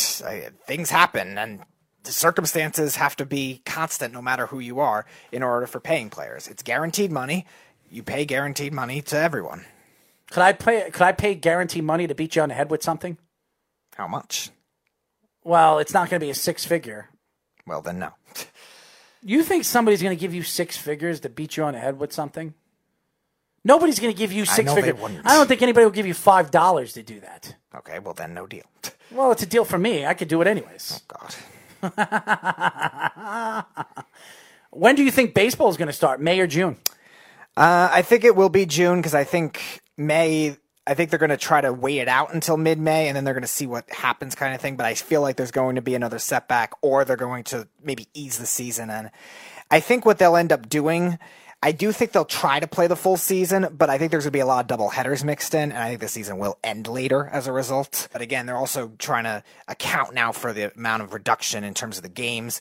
Things happen, and the circumstances have to be constant, no matter who you are, in order for paying players. It's guaranteed money. You pay guaranteed money to everyone. Could I pay? Could I pay guarantee money to beat you on the head with something? How much? Well, it's not going to be a six figure. Well, then no. You think somebody's going to give you six figures to beat you on the head with something? Nobody's going to give you six figures. I don't think anybody will give you five dollars to do that. Okay, well then no deal. Well, it's a deal for me. I could do it anyways. Oh God. When do you think baseball is going to start? May or June? Uh, I think it will be June because I think May. I think they're going to try to wait it out until mid May and then they're going to see what happens, kind of thing. But I feel like there's going to be another setback, or they're going to maybe ease the season. And I think what they'll end up doing, I do think they'll try to play the full season, but I think there's going to be a lot of double headers mixed in, and I think the season will end later as a result. But again, they're also trying to account now for the amount of reduction in terms of the games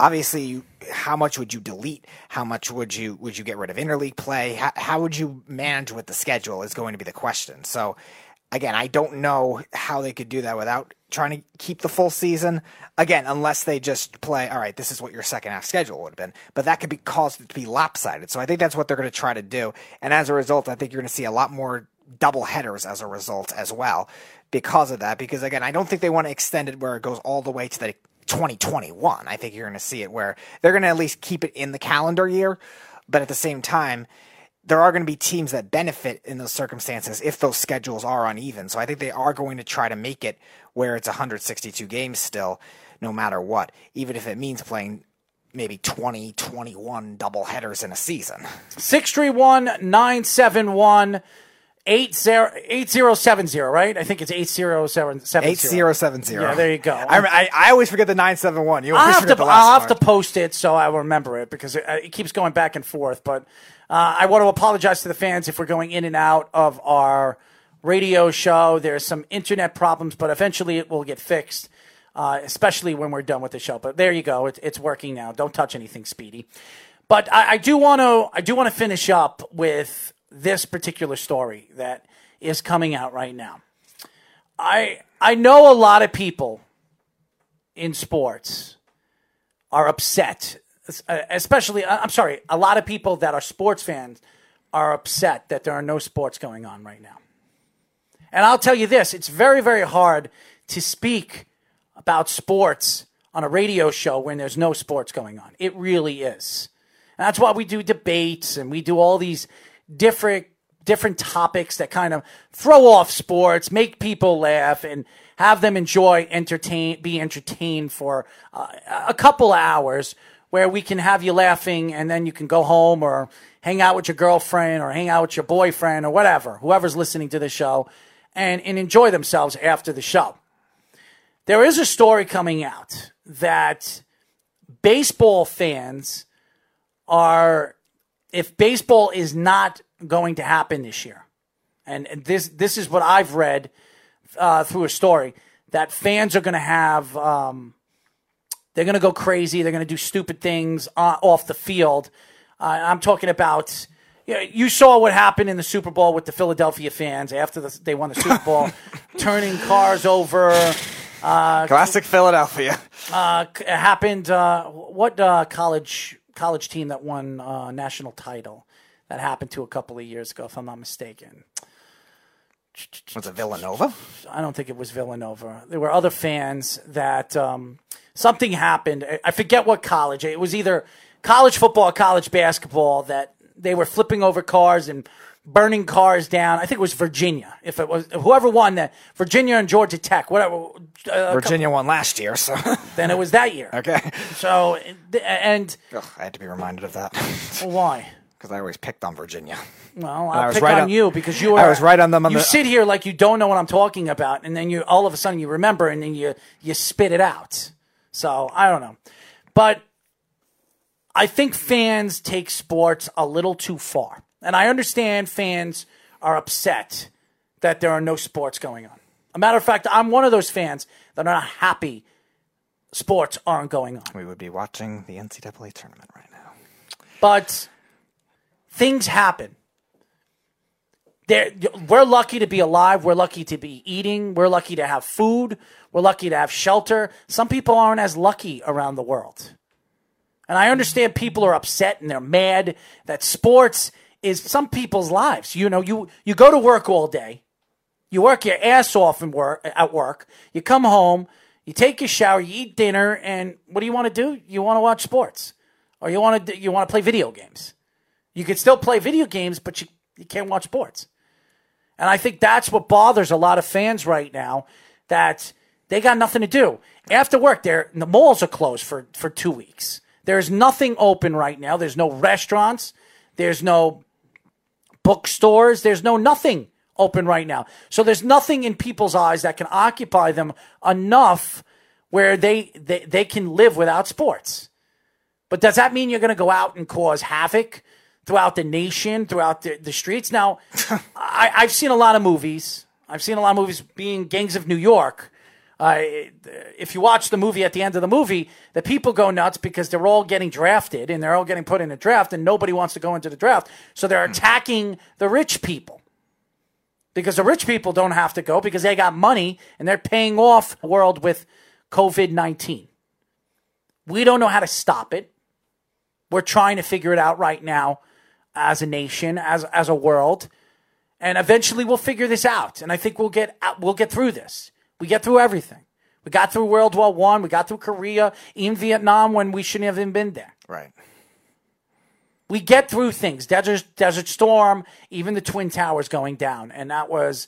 obviously how much would you delete? How much would you would you get rid of interleague play? How, how would you manage with the schedule is going to be the question? So again i don't know how they could do that without trying to keep the full season. Again unless they just play all right this is what your second half schedule would have been. But that could be caused to be lopsided. So i think that's what they're going to try to do. And as a result i think you're going to see a lot more double headers as a result as well because of that. Because again i don't think they want to extend it where it goes all the way to the 2021. I think you're going to see it where they're going to at least keep it in the calendar year, but at the same time, there are going to be teams that benefit in those circumstances if those schedules are uneven. So I think they are going to try to make it where it's 162 games still, no matter what, even if it means playing maybe 20, 21 double headers in a season. 631 971 8070, right? I think it's 8070. 8070. Yeah, there you go. I, I, I always forget the 971. You I'll always have, forget to, the last I'll have part. to post it so I will remember it because it, it keeps going back and forth. But uh, I want to apologize to the fans if we're going in and out of our radio show. There's some internet problems, but eventually it will get fixed, uh, especially when we're done with the show. But there you go. It, it's working now. Don't touch anything, Speedy. But I, I do want to I do want to finish up with this particular story that is coming out right now. I I know a lot of people in sports are upset, uh, especially I'm sorry, a lot of people that are sports fans are upset that there are no sports going on right now. And I'll tell you this, it's very very hard to speak about sports on a radio show when there's no sports going on. It really is. And that's why we do debates and we do all these different different topics that kind of throw off sports, make people laugh, and have them enjoy, entertain, be entertained for uh, a couple of hours where we can have you laughing and then you can go home or hang out with your girlfriend or hang out with your boyfriend or whatever, whoever's listening to the show, and, and enjoy themselves after the show. There is a story coming out that baseball fans are if baseball is not going to happen this year, and this this is what I've read uh, through a story that fans are going to have. Um, they're going to go crazy. They're going to do stupid things uh, off the field. Uh, I'm talking about. You, know, you saw what happened in the Super Bowl with the Philadelphia fans after the, they won the Super Bowl, turning cars over. Uh, Classic Philadelphia. Uh, happened. Uh, what uh, college college team that won uh, national title? That happened to a couple of years ago, if I'm not mistaken. Was it Villanova? I don't think it was Villanova. There were other fans that um, something happened. I- I forget what college. It was either college football, or college basketball that they were flipping over cars and burning cars down. I think it was Virginia. If it was whoever won that, Virginia and Georgia Tech, whatever. Uh, Virginia won last year, so Then it was that year. okay. So and Ugh, I had to be reminded of that why? because I always picked on Virginia. Well, I I'll was pick right on, on- you because you I was right on them on you the- sit here like you don't know what I'm talking about, and then you all of a sudden you remember, and then you you spit it out. So I don't know, but I think fans take sports a little too far, and I understand fans are upset that there are no sports going on. A matter of fact, I'm one of those fans that are not happy sports aren't going on. We would be watching the NCAA tournament right now. but things happen. There, we're lucky to be alive. We're lucky to be eating. We're lucky to have food. We're lucky to have shelter. Some people aren't as lucky around the world. And I understand people are upset and they're mad that sports is some people's lives. You know, you you go to work all day, you work your ass off work at work. You come home, you take your shower, you eat dinner, and what do you want to do? You want to watch sports, or you want to you want to play video games. You could still play video games, but you you can't watch sports. And I think that's what bothers a lot of fans right now that they got nothing to do. After work, there the malls are closed for, for two weeks. There's nothing open right now. There's no restaurants. There's no bookstores. There's no nothing open right now. So there's nothing in people's eyes that can occupy them enough where they, they, they can live without sports. But does that mean you're going to go out and cause havoc throughout the nation, throughout the, the streets? Now, I, I've seen a lot of movies. I've seen a lot of movies being Gangs of New York. Uh, if you watch the movie at the end of the movie, the people go nuts because they're all getting drafted and they're all getting put in a draft and nobody wants to go into the draft. So they're attacking the rich people because the rich people don't have to go because they got money and they're paying off the world with COVID 19. We don't know how to stop it. We're trying to figure it out right now as a nation, as, as a world. And eventually we'll figure this out. And I think we'll get, we'll get through this. We get through everything. We got through World War One. We got through Korea, even Vietnam when we shouldn't have even been there. Right. We get through things. Desert, Desert Storm, even the Twin Towers going down, and that was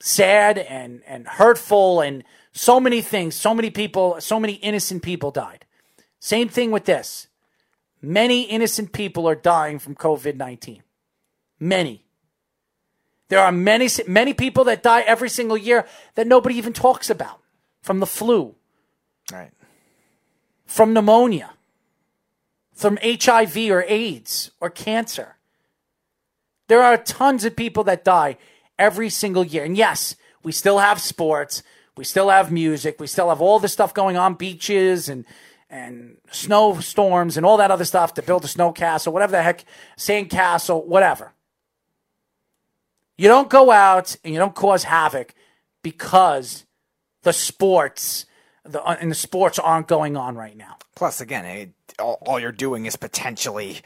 sad and and hurtful, and so many things. So many people, so many innocent people died. Same thing with this. Many innocent people are dying from COVID nineteen. Many. There are many, many people that die every single year that nobody even talks about from the flu, Right. from pneumonia, from HIV or AIDS or cancer. There are tons of people that die every single year. And yes, we still have sports, we still have music, we still have all this stuff going on, beaches and and snowstorms and all that other stuff to build a snow castle, whatever the heck, sand castle, whatever. You don't go out and you don't cause havoc because the sports the uh, and the sports aren't going on right now. Plus, again, it, all, all you're doing is potentially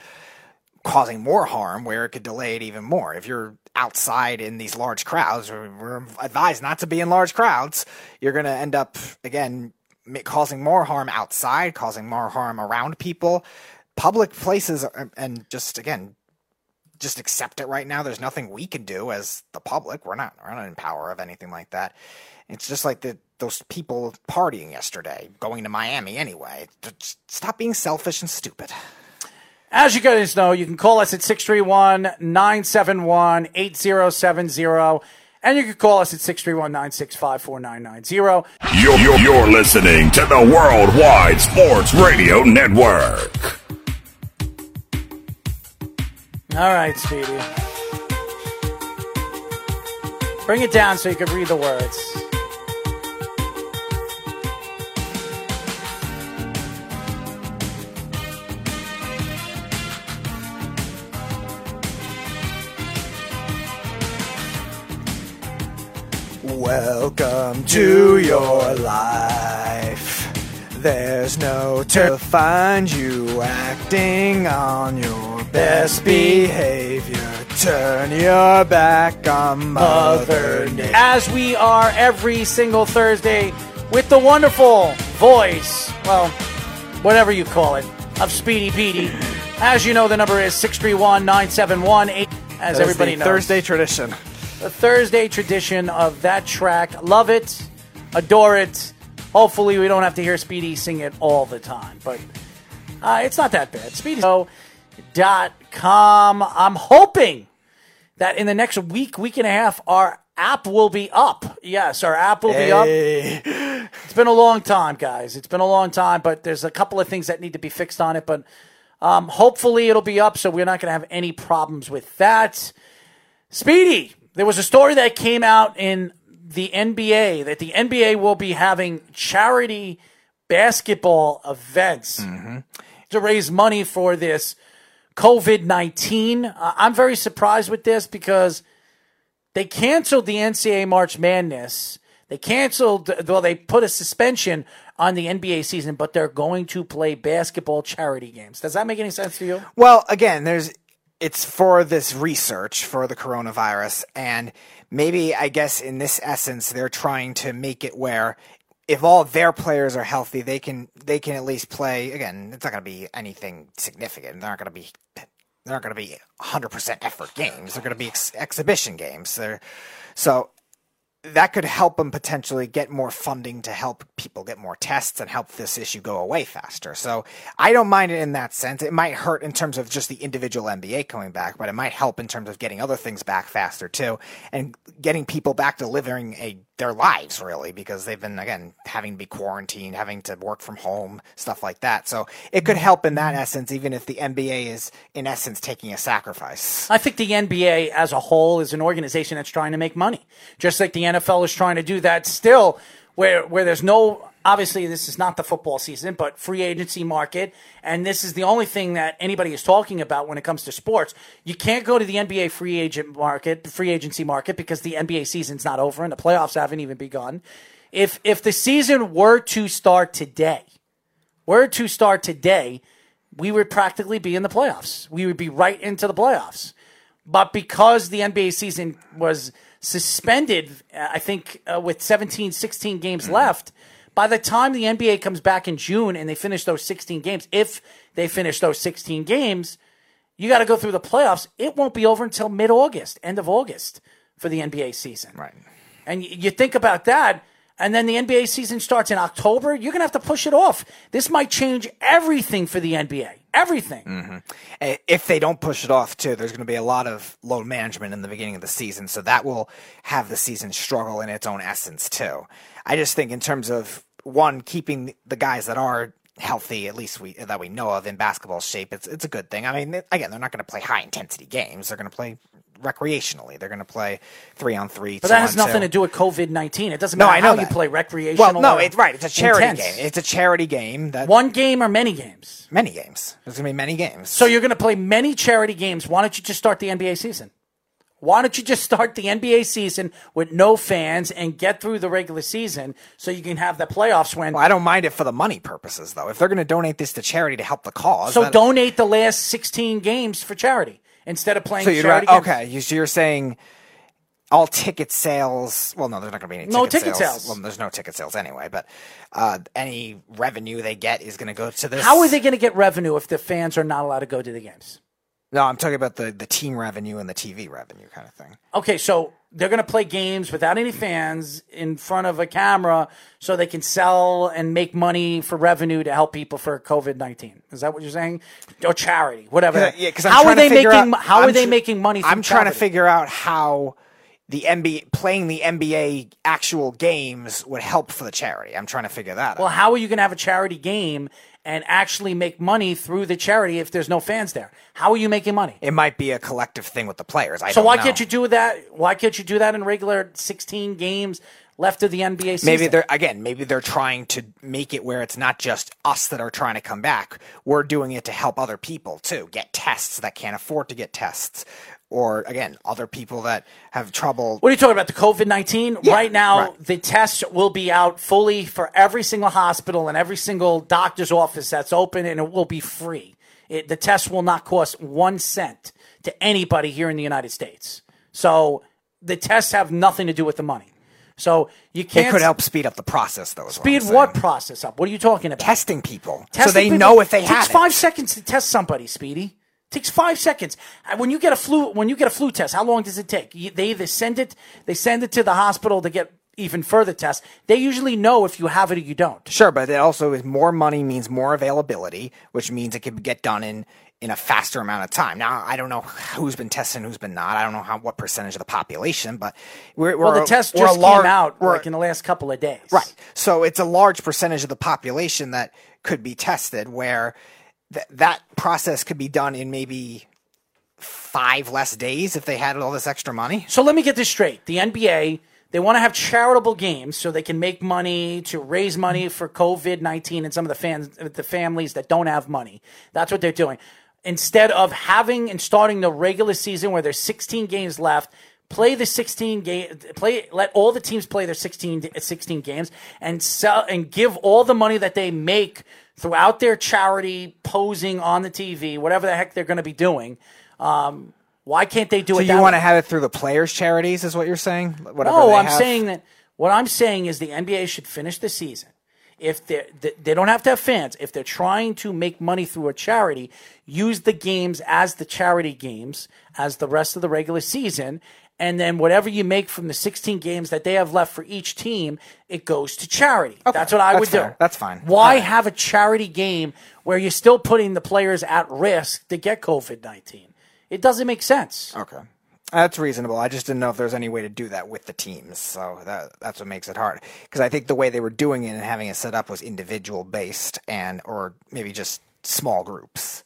causing more harm where it could delay it even more. If you're outside in these large crowds, we're advised not to be in large crowds, you're going to end up, again, causing more harm outside, causing more harm around people. Public places, uh, and just again, just accept it right now. There's nothing we can do as the public. We're not we're not in power of anything like that. It's just like the those people partying yesterday, going to Miami anyway. Just stop being selfish and stupid. As you guys know, you can call us at 631 971 8070. And you can call us at 631 965 4990. You're, you're, you're listening to the Worldwide Sports Radio Network. All right, Speedy. Bring it down so you can read the words. Welcome to your life. There's no to find you acting on your best behavior. Turn your back on Mother Nature. As we are every single Thursday with the wonderful voice, well, whatever you call it, of Speedy Petey. As you know, the number is 631 971 As That everybody the knows. Thursday tradition. the Thursday tradition of that track. Love it, adore it. Hopefully, we don't have to hear Speedy sing it all the time, but uh, it's not that bad. SpeedyShow.com. I'm hoping that in the next week, week and a half, our app will be up. Yes, our app will be up. It's been a long time, guys. It's been a long time, but there's a couple of things that need to be fixed on it. But um, hopefully, it'll be up, so we're not going to have any problems with that. Speedy, there was a story that came out in the NBA that the NBA will be having charity basketball events to raise money for this COVID 19. Uh, I'm very surprised with this because they canceled the NCAA March Madness. They canceled, well, they put a suspension on the NBA season, but they're going to play basketball charity games. Does that make any sense to you? Well, again, there's it's for this research for the coronavirus, and maybe I guess in this essence they're trying to make it where if all their players are healthy, they can they can at least play. Again, it's not going to be anything significant. They're not going to be they're not going to be 100% effort games. They're going to be ex- exhibition games. They're, so that could help them potentially get more funding to help people get more tests and help this issue go away faster. So I don't mind it in that sense. It might hurt in terms of just the individual NBA coming back, but it might help in terms of getting other things back faster too and getting people back to a their lives really because they've been again having to be quarantined, having to work from home, stuff like that. So it could mm-hmm. help in that essence even if the NBA is in essence taking a sacrifice. I think the NBA as a whole is an organization that's trying to make money. Just like the NFL is trying to do that still where where there's no obviously this is not the football season, but free agency market, and this is the only thing that anybody is talking about when it comes to sports. You can't go to the NBA free agent market, free agency market, because the NBA season's not over and the playoffs haven't even begun. If if the season were to start today, were to start today, we would practically be in the playoffs. We would be right into the playoffs. But because the NBA season was suspended, I think, uh, with 17, 16 games left. By the time the NBA comes back in June and they finish those 16 games, if they finish those 16 games, you got to go through the playoffs. It won't be over until mid August, end of August for the NBA season. Right. And you think about that, and then the NBA season starts in October, you're going to have to push it off. This might change everything for the NBA. Everything. Mm-hmm. If they don't push it off, too, there's going to be a lot of load management in the beginning of the season. So that will have the season struggle in its own essence, too. I just think, in terms of one, keeping the guys that are healthy, at least we that we know of in basketball shape, it's it's a good thing. I mean, again, they're not going to play high intensity games. They're going to play recreationally. They're going to play three on three. But that has nothing two. to do with COVID 19. It doesn't No, matter I know how that. you play recreational. Well, no, it's right. It's a charity intense. game. It's a charity game. That One game or many games? many games. There's going to be many games. So you're going to play many charity games. Why don't you just start the NBA season? Why don't you just start the NBA season with no fans and get through the regular season so you can have the playoffs when. Well, I don't mind it for the money purposes, though. If they're going to donate this to charity to help the cause, so that- donate the last 16 games for charity instead of playing So charity games. okay. So you're saying all ticket sales? Well, no, there's not going to be any No ticket, ticket sales. Well, there's no ticket sales anyway. But uh, any revenue they get is going to go to this. How are they going to get revenue if the fans are not allowed to go to the games? No, I'm talking about the the team revenue and the TV revenue kind of thing. Okay, so they're going to play games without any fans in front of a camera so they can sell and make money for revenue to help people for COVID 19. Is that what you're saying? Or charity, whatever. Cause, yeah, because how are they to figure making out- how are I'm they tr- making money I'm trying to figure out how the NBA playing the NBA actual games would help for the charity. I'm trying to figure that Well, out. Well, how are you going to have a charity game and actually make money through the charity if there's no fans there? How are you making money? It might be a collective thing with the players. I so why know. can't you do that? Why can't you do that in regular 16 games left of the NBA season? Maybe they're again. Maybe they're trying to make it where it's not just us that are trying to come back. We're doing it to help other people too get tests that can't afford to get tests, or again, other people that have trouble. What are you talking about? The COVID 19? right now, the test will be out fully for every single hospital and every single doctor's office that's open, and it will be free. It, the test will not cost one cent to anybody here in the United States. So the tests have nothing to do with the money. So you can't It could help speed up the process, though. what speed saying. what process up? What are you talking about? Testing people, so they people know if they takes have it. five seconds to test somebody. Speedy takes five seconds. When you get a flu, when you get a flu test, how long does it take? They either send it, they send it to the hospital to get even further tests. They usually know if you have it or you don't. Sure, but it also is more money means more availability, which means it can get done in in a faster amount of time. Now, I don't know who's been tested, and who's been not. I don't know how what percentage of the population, but we're, we're Well, the test we're just lar- came out like in the last couple of days. Right. So it's a large percentage of the population that could be tested where th- that process could be done in maybe five less days if they had all this extra money. So let me get this straight. The NBA, they want to have charitable games so they can make money to raise money for COVID 19 and some of the fans, the families that don't have money. That's what they're doing. Instead of having and starting the regular season where there's 16 games left, play the 16 game, play, let all the teams play their 16, 16 games and sell and give all the money that they make throughout their charity posing on the TV, whatever the heck they're going to be doing Um, why can't they do So it? So you want to have it through the players' charities, is what you're saying? Whatever no, I'm have? saying that what I'm saying is the NBA should finish the season. If they they don't have to have fans, if they're trying to make money through a charity, use the games as the charity games as the rest of the regular season, and then whatever you make from the 16 games that they have left for each team, it goes to charity. That's what I that's would fair. do. That's fine. Why right. have a charity game where you're still putting the players at risk to get COVID 19? It doesn't make sense. Okay. That's reasonable. I just didn't know if there's any way to do that with the teams. So that that's what makes it hard. Because I think the way they were doing it and having it set up was individual based and or maybe just small groups.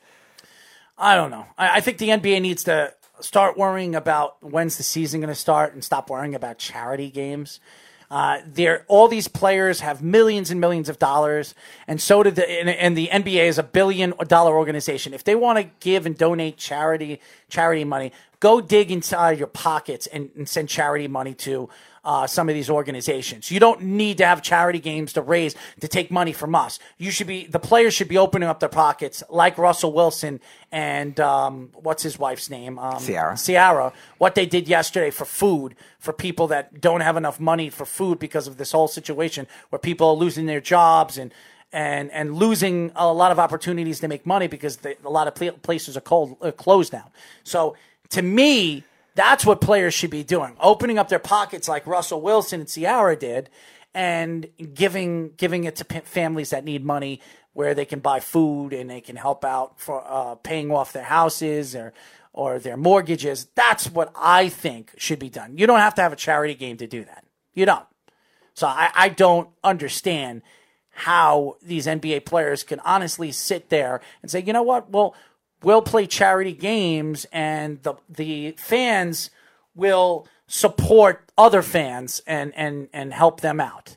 I don't know. I, I think the NBA needs to start worrying about when's the season going to start and stop worrying about charity games. Uh, there, all these players have millions and millions of dollars, and so did the and, and the NBA is a billion dollar organization. If they want to give and donate charity charity money, go dig inside your pockets and, and send charity money to uh, some of these organizations. You don't need to have charity games to raise to take money from us. You should be the players should be opening up their pockets like Russell Wilson and um, what's his wife's name, um, Ciara. Ciara. What they did yesterday for food for people that don't have enough money for food because of this whole situation where people are losing their jobs and. And, and losing a lot of opportunities to make money because they, a lot of pla- places are cold, uh, closed down. So to me, that's what players should be doing: opening up their pockets like Russell Wilson and Ciara did, and giving giving it to families that need money, where they can buy food and they can help out for uh, paying off their houses or or their mortgages. That's what I think should be done. You don't have to have a charity game to do that. You don't. So I, I don't understand how these NBA players can honestly sit there and say, you know what? Well, we'll play charity games and the the fans will support other fans and and and help them out.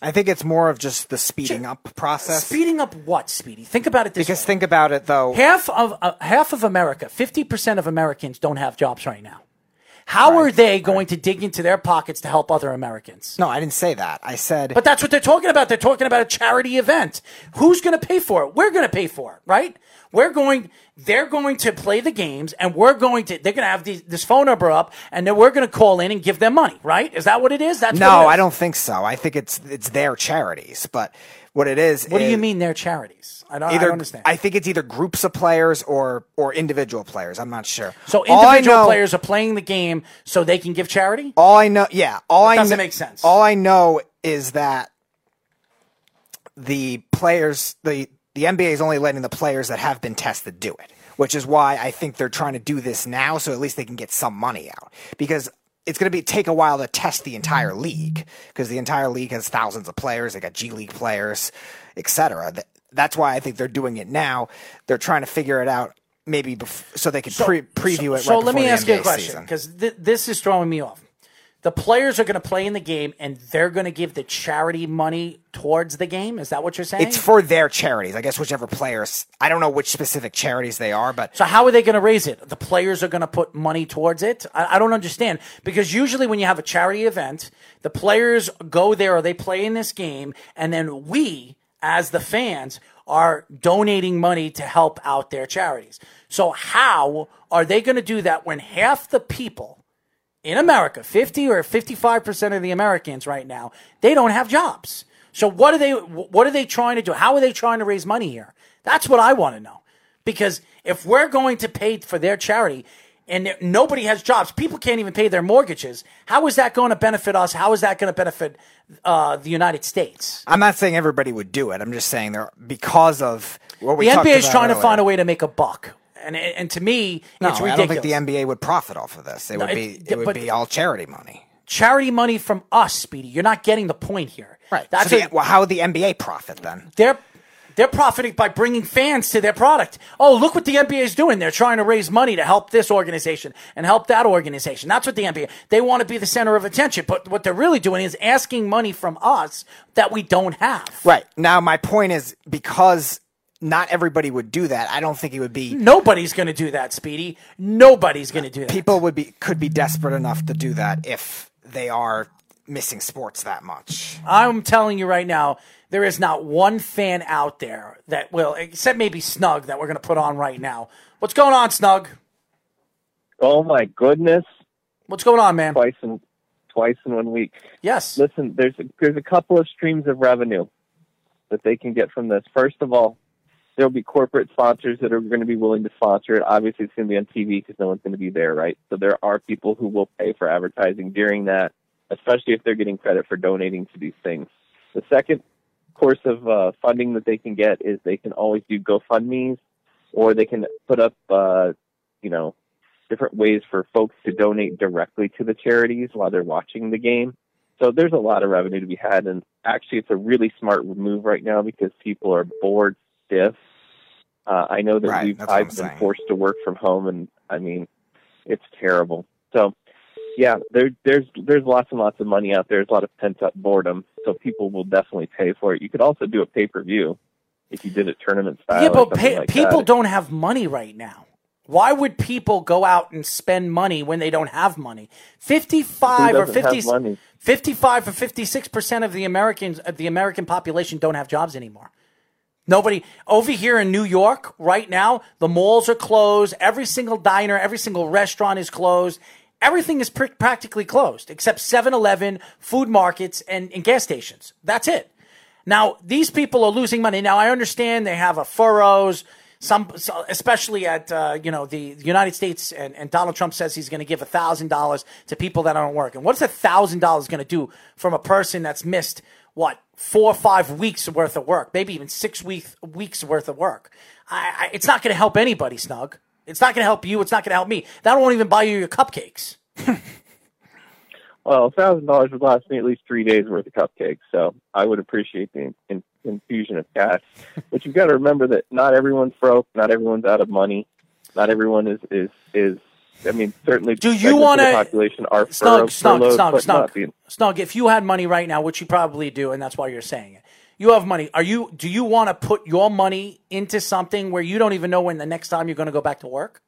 I think it's more of just the speeding up process. Speeding up what, Speedy? Think about it this because way. think about it though. half of uh, half of America, fifty percent of Americans don't have jobs right now. How are they going to dig into their pockets to help other Americans? No, I didn't say that. I said But that's what they're talking about. They're talking about a charity event. Who's going to pay for it? We're going to pay for it, right? We're going. They're going to play the games, and we're going to. They're going to have these, this phone number up, and then we're going to call in and give them money, right? Is that what it is? That's no, is. I don't think so. I think it's it's their charities, but what it is. What do you mean they're charities? I don't, I Either don't understand. I think it's either groups of players or or individual players. I'm not sure. so individual know- players are playing the game so they can give charity. All I know, yeah, all I doesn't kn- make sense. All I know is that the players, the the NBA is only letting the players that have been tested do it, which is why I think they're trying to do this now, so at least they can get some money out because. It's going to be take a while to test the entire league because the entire league has thousands of players. They got G League players, etc. That's why I think they're doing it now. They're trying to figure it out maybe bef- so they can pre- preview it. So right let me ask you a question because th- this is throwing me off. The players are going to play in the game and they're going to give the charity money towards the game. Is that what you're saying? It's for their charities. I guess whichever players. I don't know which specific charities they are, but so how are they going to raise it? The players are going to put money towards it. I, I don't understand because usually when you have a charity event, the players go there or they play in this game, and then we, as the fans, are donating money to help out their charities. So how are they going to do that when half the people in America, 50 or 55% of the Americans right now, they don't have jobs. So what are they what are they trying to do? How are they trying to raise money here? That's what I want to know. Because if we're going to pay for their charity and nobody has jobs, people can't even pay their mortgages. How is that going to benefit us? How is that going to benefit uh, the United States? I'm not saying everybody would do it. I'm just saying there because of what we The NBA is trying to find a way to make a buck. And, and to me, No, it's I don't think the NBA would profit off of this. It No, would be it- it would be all charity money. charity money from us, Speedy. You're not getting the point here. Right. That's so a- well, how would the NBA profit then? they're they're profiting by bringing fans to their product. Oh, look what the NBA is doing. They're trying to raise money to help this organization and help that organization. That's what the NBA. They want to be the center of attention, but what they're really doing is asking money from us that we don't have. Right. Now my point is because not everybody would do that. I don't think it would be Nobody's going to do that, Speedy. Nobody's going to do that. people would be could be desperate enough to do that if they are missing sports that much. I'm telling you right now, there is not one fan out there that will, except maybe Snug, that we're going to put on right now. What's going on, Snug? Oh my goodness! What's going on, man? Twice in twice in one week. Yes. Listen, there's a, there's a couple of streams of revenue that they can get from this. First of all, there'll be corporate sponsors that are going to be willing to sponsor it. Obviously, it's going to be on TV because no one's going to be there, right? So there are people who will pay for advertising during that, especially if they're getting credit for donating to these things. The second course of uh, funding that they can get is they can always do GoFundMe's, or they can put up, uh, you know, different ways for folks to donate directly to the charities while they're watching the game. So there's a lot of revenue to be had, and actually, it's a really smart move right now because people are bored stiff. Uh, I know that Right, we've I've been saying. forced to work from home, and I mean, it's terrible. So, yeah, there, there's there's lots and lots of money out there. There's a lot of pent up boredom, so people will definitely pay for it. You could also do a pay per view if you did it tournament style. yeah, but pay, like people that. don't have money right now. Why would people go out and spend money when they don't have money? Fifty-five or 50, money? 55 or fifty-six percent of the Americans, of the American population, don't have jobs anymore. Nobody over here in New York right now. The malls are closed. Every single diner, every single restaurant is closed. Everything is pr- practically closed except 7-Eleven, food markets, and, and gas stations. That's it. Now these people are losing money. Now I understand they have a furrows. Some, especially at uh, you know the United States, and, and Donald Trump says he's going to give thousand dollars to people that aren't working. What's a thousand dollars going to do from a person that's missed what four or five weeks worth of work, maybe even six weeks weeks worth of work? I, I, it's not going to help anybody, Snug. It's not going to help you. It's not going to help me. That won't even buy you your cupcakes. Well, a thousand dollars would last me at least three days worth of cupcakes, so I would appreciate the in, infusion of cash. but you've got to remember that not everyone's broke, not everyone's out of money, not everyone is is is. I mean, certainly, Do you want to population are snug, snug, snug, snug, snug? If you had money right now, which you probably do, and that's why you're saying it, you have money. Are you? Do you want to put your money into something where you don't even know when the next time you're going to go back to work?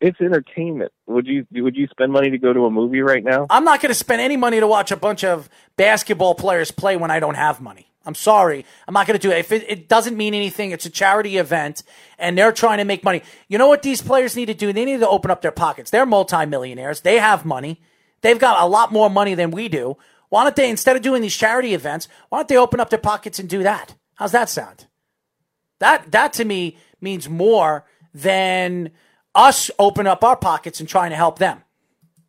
It's entertainment. Would you would you spend money to go to a movie right now? I'm not going to spend any money to watch a bunch of basketball players play when I don't have money. I'm sorry. I'm not going to do it. If it, it doesn't mean anything, it's a charity event and they're trying to make money. You know what these players need to do? They need to open up their pockets. They're multimillionaires. They have money. They've got a lot more money than we do. Why don't they, instead of doing these charity events, why don't they open up their pockets and do that? How's that sound? That, that to me means more than us open up our pockets and trying to help them.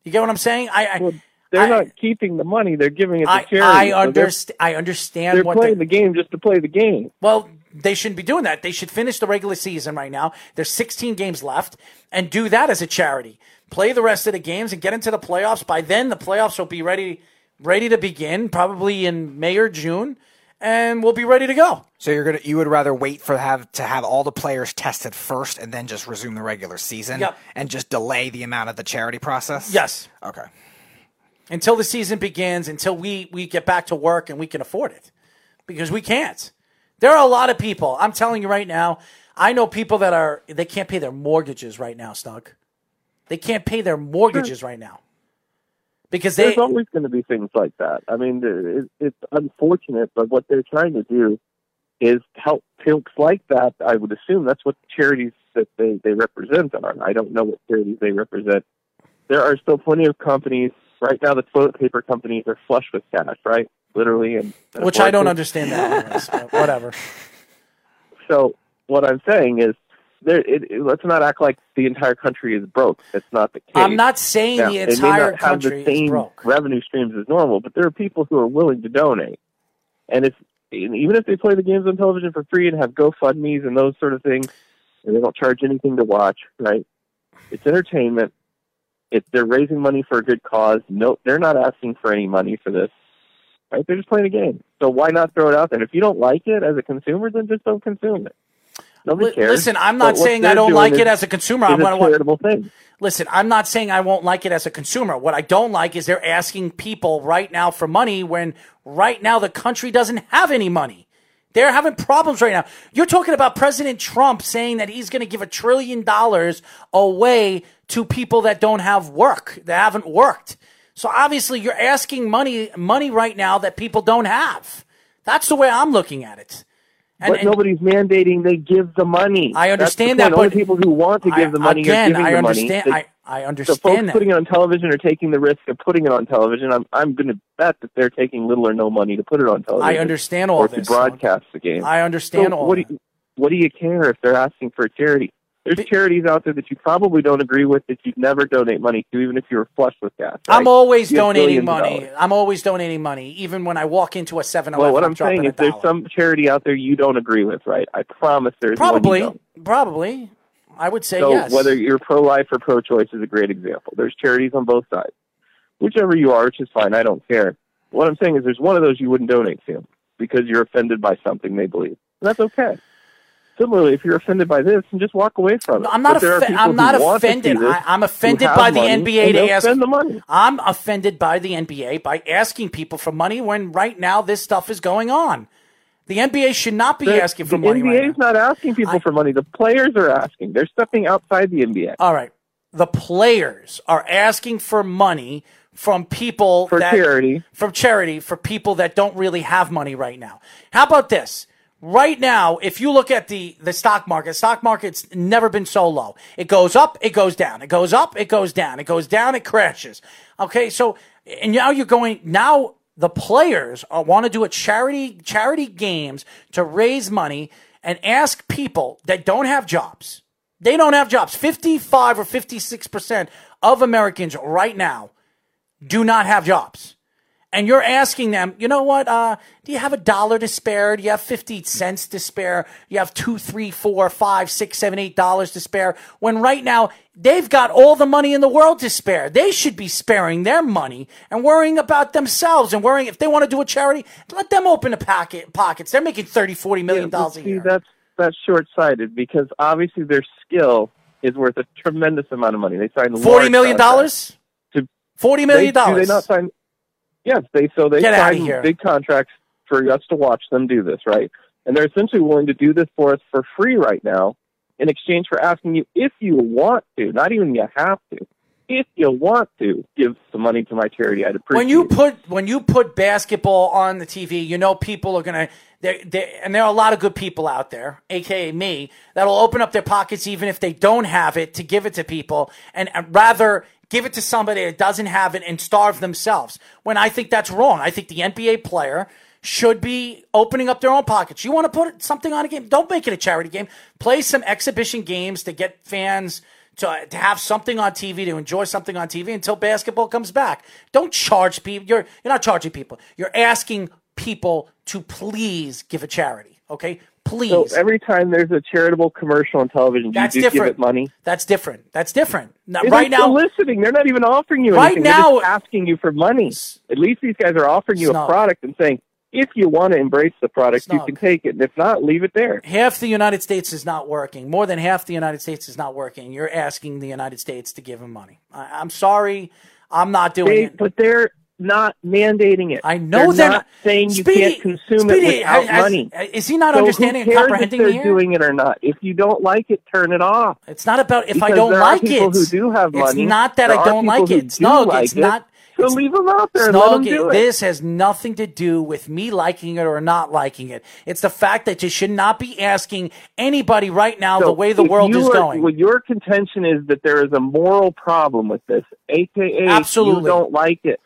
You get what I'm saying? I, I They're not keeping the money; they're giving it to I, charity. I, So underst- I understand They're what playing they- the game just to play the game. well, they shouldn't be doing that. They should finish the regular season right now. There's 16 games left and do that as a charity. Play the rest of the games and get into the playoffs. By then, the playoffs will be ready, ready to begin, probably in May or June, and we'll be ready to go. So you're gonna you would rather wait for have to have all the players tested first and then just resume the regular season Yep. and just delay the amount of the charity process? Yes. Okay. Until the season begins, until we, we get back to work and we can afford it. Because we can't. There are a lot of people. I'm telling you right now, I know people that are, they can't pay their mortgages right now, Snug. They can't pay their mortgages right now. Because they, There's always going to be things like that. I mean, it, it's unfortunate, but what they're trying to do is help folks like that. I would assume that's what charities that they, they represent are. I don't know what charities they represent. There are still plenty of companies right now. The toilet paper companies are flush with cash, right? Literally, and which I don't understand that. anyways, but whatever. So what I'm saying is, there. It, it- let's not act like the entire country is broke. It's not the case. I'm not saying Now, the entire country the is broke. revenue streams as normal, but there are people who are willing to donate, and and even if they play the games on television for free and have GoFundmes and those sort of things, and they don't charge anything to watch, right? It's entertainment. It's they're raising money for a good cause. No, they're not asking for any money for this, right? They're just playing a game. So why not throw it out there? And if you don't like it as a consumer, then just don't consume it. Nobody cares. Listen, I'm not what saying I don't like it as a consumer. I'm a charitable thing. Listen, I'm not saying I won't like it as a consumer. What I don't like is they're asking people right now for money when right now the country doesn't have any money. They're having problems right now. You're talking about President Trump saying that he's going to give a trillion dollars away to people that don't have work, that haven't worked. So obviously you're asking money money right now that people don't have. That's the way I'm looking at it. And- but and- nobody's mandating they give the money. I understand the that, point. Only but people who want to I- give the money again, are giving I the understand- money. I- I so understand folks that. putting it on television are taking the risk of putting it on television. I'm I'm going to bet that they're taking little or no money to put it on television. I understand all or this. to broadcast the game. I understand So all what that. Do you, what do you care if they're asking for a charity? There's charities out there that you probably don't agree with that you'd never donate money to, even if you were flush with cash. I'm always donating money. I'm always donating money, even when I walk into a 7 Well, what I'm saying is there's some charity out there you don't agree with, right? I promise there's Probably, probably. I would say So yes. whether you're pro-life or pro-choice is a great example. There's charities on both sides. Whichever you are, which is fine. I don't care. What I'm saying is there's one of those you wouldn't donate to because you're offended by something they believe. And that's okay. Similarly, if you're offended by this, then just walk away from it. I'm not, But there are offe- I'm not want to see offended. this, I, I'm offended by the money, NBA to ask. spend the money. I'm offended by the NBA by asking people for money when right now this stuff is going on. The NBA should not be The- asking for money. the money NBA right is not asking people for money. The players are asking. They're stepping outside the NBA. All right. The players are asking for money from people For that, charity. From charity for people that don't really have money right now. How about this? Right now, if you look at the, the stock market, stock market's never been so low. It goes up, it goes down. It goes up, it goes down. It goes down, it crashes. Okay, so and now you're going now the players uh, want to do a charity charity games to raise money and ask people that don't have jobs. They don't have jobs. 55 or 56% of Americans right now do not have jobs. And you're asking them, you know what? Uh, do you have a dollar to spare? Do you have 50 cents to spare? You have two, three, four, five, six, seven, eight dollars to spare. When right now they've got all the money in the world to spare. They should be sparing their money and worrying about themselves and worrying if they want to do a charity, let them open the pocket pockets. They're making 30, 40 million dollars a See, year. that's that's short-sighted because obviously their skill is worth a tremendous amount of money. They signed Forty large million contracts dollars? to Forty million They, do dollars. they not sign? Yes, they so they Get outta sign big contracts for us to watch them do this, right? And they're essentially willing to do this for us for free right now, in exchange for asking you if you want to, not even you have to, if you want to give some money to my charity. I'd appreciate. It. When you put when you put basketball on the TV, you know people are gonna. They, they, and there are a lot of good people out there, aka me, that'll open up their pockets even if they don't have it to give it to people, and, and rather give it to somebody that doesn't have it and starve themselves. When I think that's wrong. I think the NBA player should be opening up their own pockets. You want to put something on a game? Don't make it a charity game. Play some exhibition games to get fans to, to have something on TV, to enjoy something on TV until basketball comes back. Don't charge people. You're, you're not charging people. You're asking people to please give a charity. Okay? Please. So every time there's a charitable commercial on television, That's you just different. give it money? That's different. That's different. Now, right now, soliciting. They're not even offering you Right anything. Now- asking you for money. At least these guys are offering you Snug. a product and saying, if you want to embrace the product, you can take it. And if not, leave it there. half the United States is not working. More than half the United States is not working. You're asking the United States to give them money. I, I'm sorry. I'm not doing They, it. but they're not mandating it. I know they're, they're not, not- saying you can't consume Speedy, it without has- money. is he not So understanding and comprehending if they're doing it or not? If you don't like it, turn it off. It's not about if I don't like people it. who do have money. It's not that There I don't like it. Snug, like it's it. not. So leave them out there and let them Snug, this has nothing to do with me liking it or not liking it. It's the fact that you should not be asking anybody right now the way the world is are- going. What your contention is that there is a moral problem with this, aka Absolutely. you don't like it,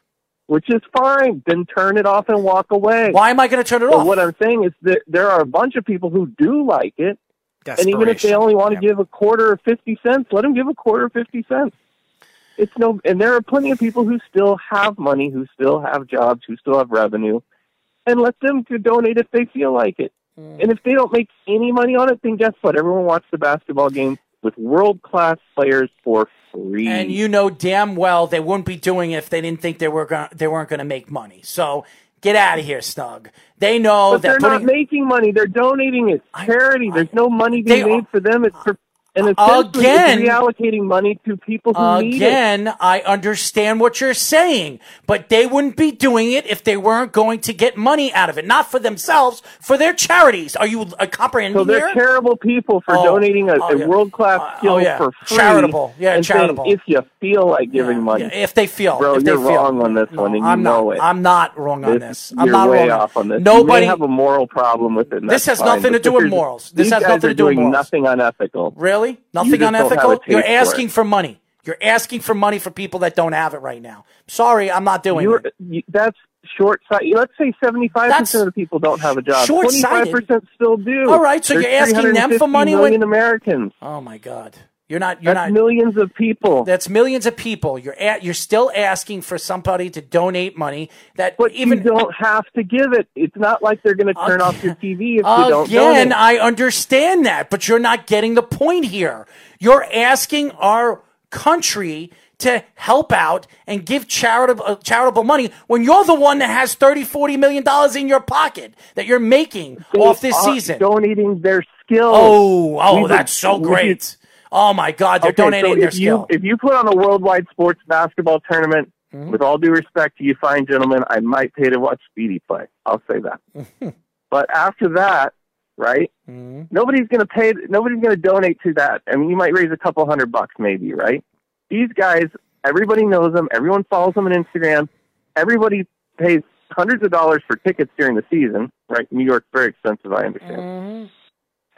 which is fine. Then turn it off and walk away. Why am I going to turn it But off? what I'm saying is that there are a bunch of people who do like it, and even if they only want to give a quarter or fifty cents, let them give a quarter or fifty cents. It's no, and there are plenty of people who still have money, who still have jobs, who still have revenue, and let them to donate if they feel like it. Hmm. And if they don't make any money on it, then guess what? Everyone watched the basketball game with world class players for free. And you know damn well they wouldn't be doing it if they didn't think they were going they weren't going to make money. So get out of here, Snug. They know but that they're not making money. They're donating it. Charity. There's no money being made for them. It's for And essentially Again- reallocating money to people who need it. Again, I understand what you're saying, but they wouldn't be doing it if they weren't going to get money out of it, not for themselves, for their charities. Are you uh, comprehending So they're here? terrible people for Oh, donating a, oh, a yeah. world class Uh, skill oh, yeah. for free. Charitable. Yeah, and saying, charitable. if you feel like giving money, if they feel, bro, if they you're feel. wrong on this one, and you I'm know not. it. I'm not wrong on This-. I'm you're not way wrong. off on this. Nobody. you have a moral problem with it. This has fine, nothing to do with morals. This has nothing to do with doing morals. nothing unethical. Really? Nothing just don't have a unethical? You're asking it. for money. You're asking for money for people that don't have it right now. Sorry, I'm not doing You're, it. you, that's short sighted. Let's say 75% That's of the people don't have a job. short-sighted. 25% still do. All right, so There's you're asking them for 350 money when- million Americans. Oh my God. You're not. You're That's not. millions of people. That's millions of people. You're at. You're still asking for somebody to donate money. That But even you don't have to give it. It's not like they're going to turn off your TV if you don't Again. I understand that, but you're not getting the point here. You're asking our country to help out and give charitable uh, charitable money when you're the one that has 30 40 million dollars in your pocket that you're making They off this season. donating their skills. Oh, oh, We've- that's so we- great. Oh my god, they're Okay, donating so their if skill. you if you put on a worldwide sports basketball tournament, Mm-hmm. with all due respect to you fine gentlemen, I might pay to watch Speedy play. I'll say that. but after that, right? Mm-hmm. Nobody's going to pay. Nobody's going to donate to that. I mean, you might raise a couple hundred bucks, maybe, right? These guys, everybody knows them. Everyone follows them on Instagram. Everybody pays hundreds of dollars for tickets during the season, right? New York's very expensive, I understand.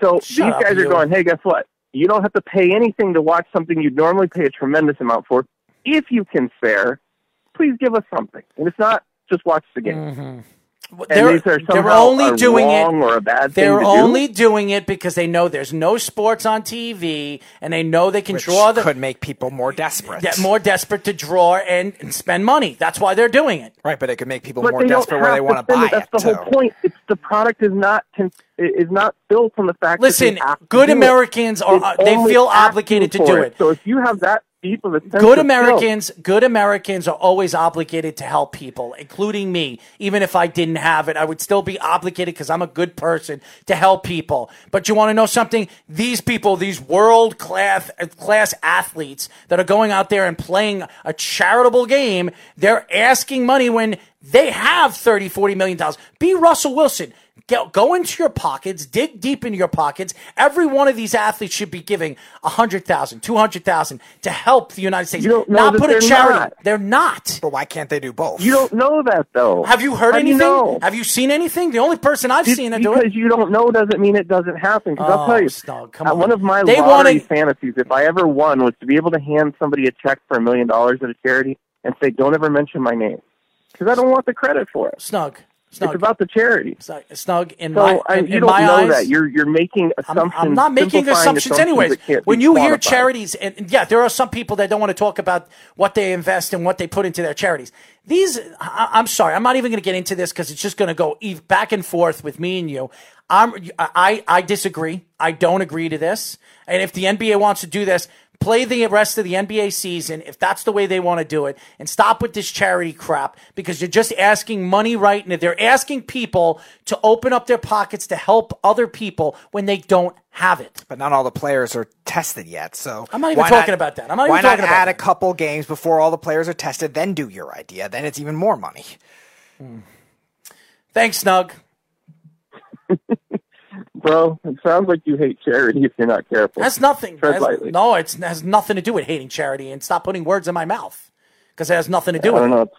So Shut these up, guys you. are going, hey, guess what? You don't have to pay anything to watch something you'd normally pay a tremendous amount for. If you can spare, please give us something. And it's not just watch the game. And They're, they're only a doing it. or a bad They're thing to do. only doing it because they know there's no sports on TV, and they know they can Which draw the could make people more desperate. get more desperate to draw and, and spend money. That's why they're doing it. Right, but it could make people but more desperate where they want to buy it. That's it. the whole too. point. It's the product is not is not built on the fact. Listen, that they have to good do it. Americans are- It's uh, they feel obligated to for do it. So if you have that deep of a sense Good Americans, good Americans are always obligated to help people, including me. Even if I didn't have it, I would still be obligated because I'm a good person to help people. But you want to know something? These people, these world class class athletes that are going out there and playing a charitable game, they're asking money when they have 30, 40 million dollars. Be Russell Wilson. Go, go into your pockets, dig deep into your pockets. Every one of these athletes should be giving a hundred thousand, two hundred thousand to help the United States. You don't know not that put a they're charity. not. They're not. But why can't they do both? You don't know that though. Have you heard How do you anything? know? Have you seen anything? The only person I've Just seen that do because it. you don't know doesn't mean it doesn't happen. Because Oh, I'll tell you, Snug, come uh, on. one of my They lottery wanna- fantasies, if I ever won, was to be able to hand somebody a check for a million dollars at a charity and say, "Don't ever mention my name," because I don't want the credit for it. Snug. Snug. It's about the charity. Snug, Snug in So my I, in, you in don't my know eyes, that. You're you're making I'm, assumptions. I'm not making assumptions, anyways. When you hear charities, and and yeah, there are some people that don't want to talk about what they invest and what they put into their charities. These, I, I'm sorry, I'm not even going to get into this because it's just going to go back and forth with me and you. I'm, I, I disagree. I don't agree to this. And if the NBA wants to do this, play the rest of the NBA season if that's the way they want to do it and stop with this charity crap because you're just asking money right now. They're asking people to open up their pockets to help other people when they don't have it. But not all the players are tested yet, so I'm not even why talking about that. I'm not why even talking not about add that. a couple games before all the players are tested, then do your idea. Then it's even more money. Hmm. Thanks, Snug. bro. It sounds like you hate charity if you're not careful. That's nothing. Tread has- lightly. no, it has nothing to do with hating charity and stop putting words in my mouth because it has nothing to do with it.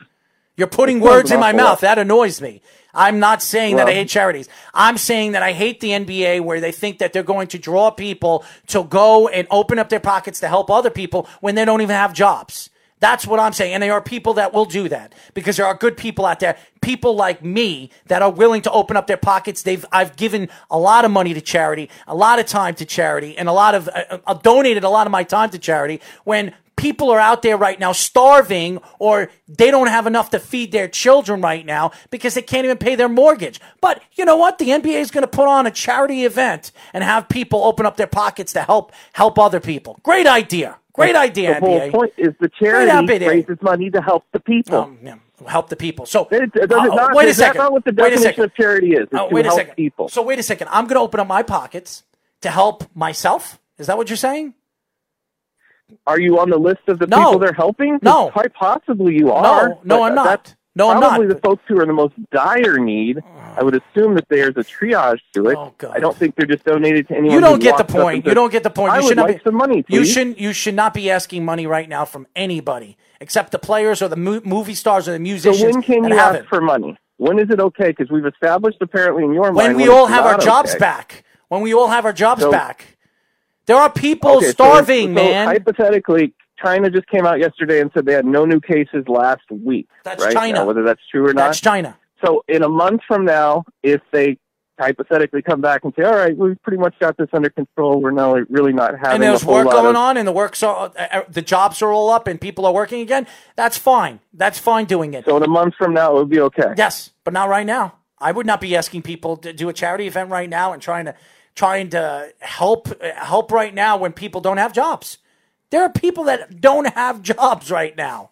You're putting words in my mouth. That annoys me. I'm not saying that I hate charities. I'm saying that I hate the NBA where they think that they're going to draw people to go and open up their pockets to help other people when they don't even have jobs. That's what I'm saying. And there are people that will do that because there are good people out there, people like me that are willing to open up their pockets. They've, I've given a lot of money to charity, a lot of time to charity, and a lot of, uh, I've donated a lot of my time to charity when people are out there right now starving or they don't have enough to feed their children right now because they can't even pay their mortgage. But you know what? The NBA is going to put on a charity event and have people open up their pockets to help help other people. Great idea. Great idea, The whole NBA. point is the charity raises money to help the people. Um, yeah, help the people. So It- it- uh, not- wait a second. not what the Wait a definition second. of charity is? Uh, to wait a help second. people. So wait a second. I'm going to open up my pockets to help myself Is that what you're saying? Are you on the list of the No. people they're helping? No. Quite possibly you are. No, no, I'm not. No, I'm probably not. the folks who are in the most dire need. I would assume that there's a triage to it. Oh, God. I don't think they're just donated to anyone. You don't get the point. You don't get the point. I you would should not like be, some money, You shouldn't. You should not be asking money right now from anybody except the players or the mo- movie stars or the musicians. So when can you ask it. for money? When is it okay? Because we've established apparently in your mind when we when all have our jobs okay. back. When we all have our jobs So- back. There are people Okay, so- starving, so man. Hypothetically, China just came out yesterday and said they had no new cases last week. That's right? China. Now, whether that's true or not, That's China. So in a month from now, if they hypothetically come back and say, "All right, we've pretty much got this under control. We're now really not having and there's work lot going of on, and the works are, uh, uh, the jobs are all up, and people are working again. That's fine. That's fine doing it. So in a month from now, it would be okay. Yes, but not right now. I would not be asking people to do a charity event right now and trying to trying to help help right now when people don't have jobs. There are people that don't have jobs right now.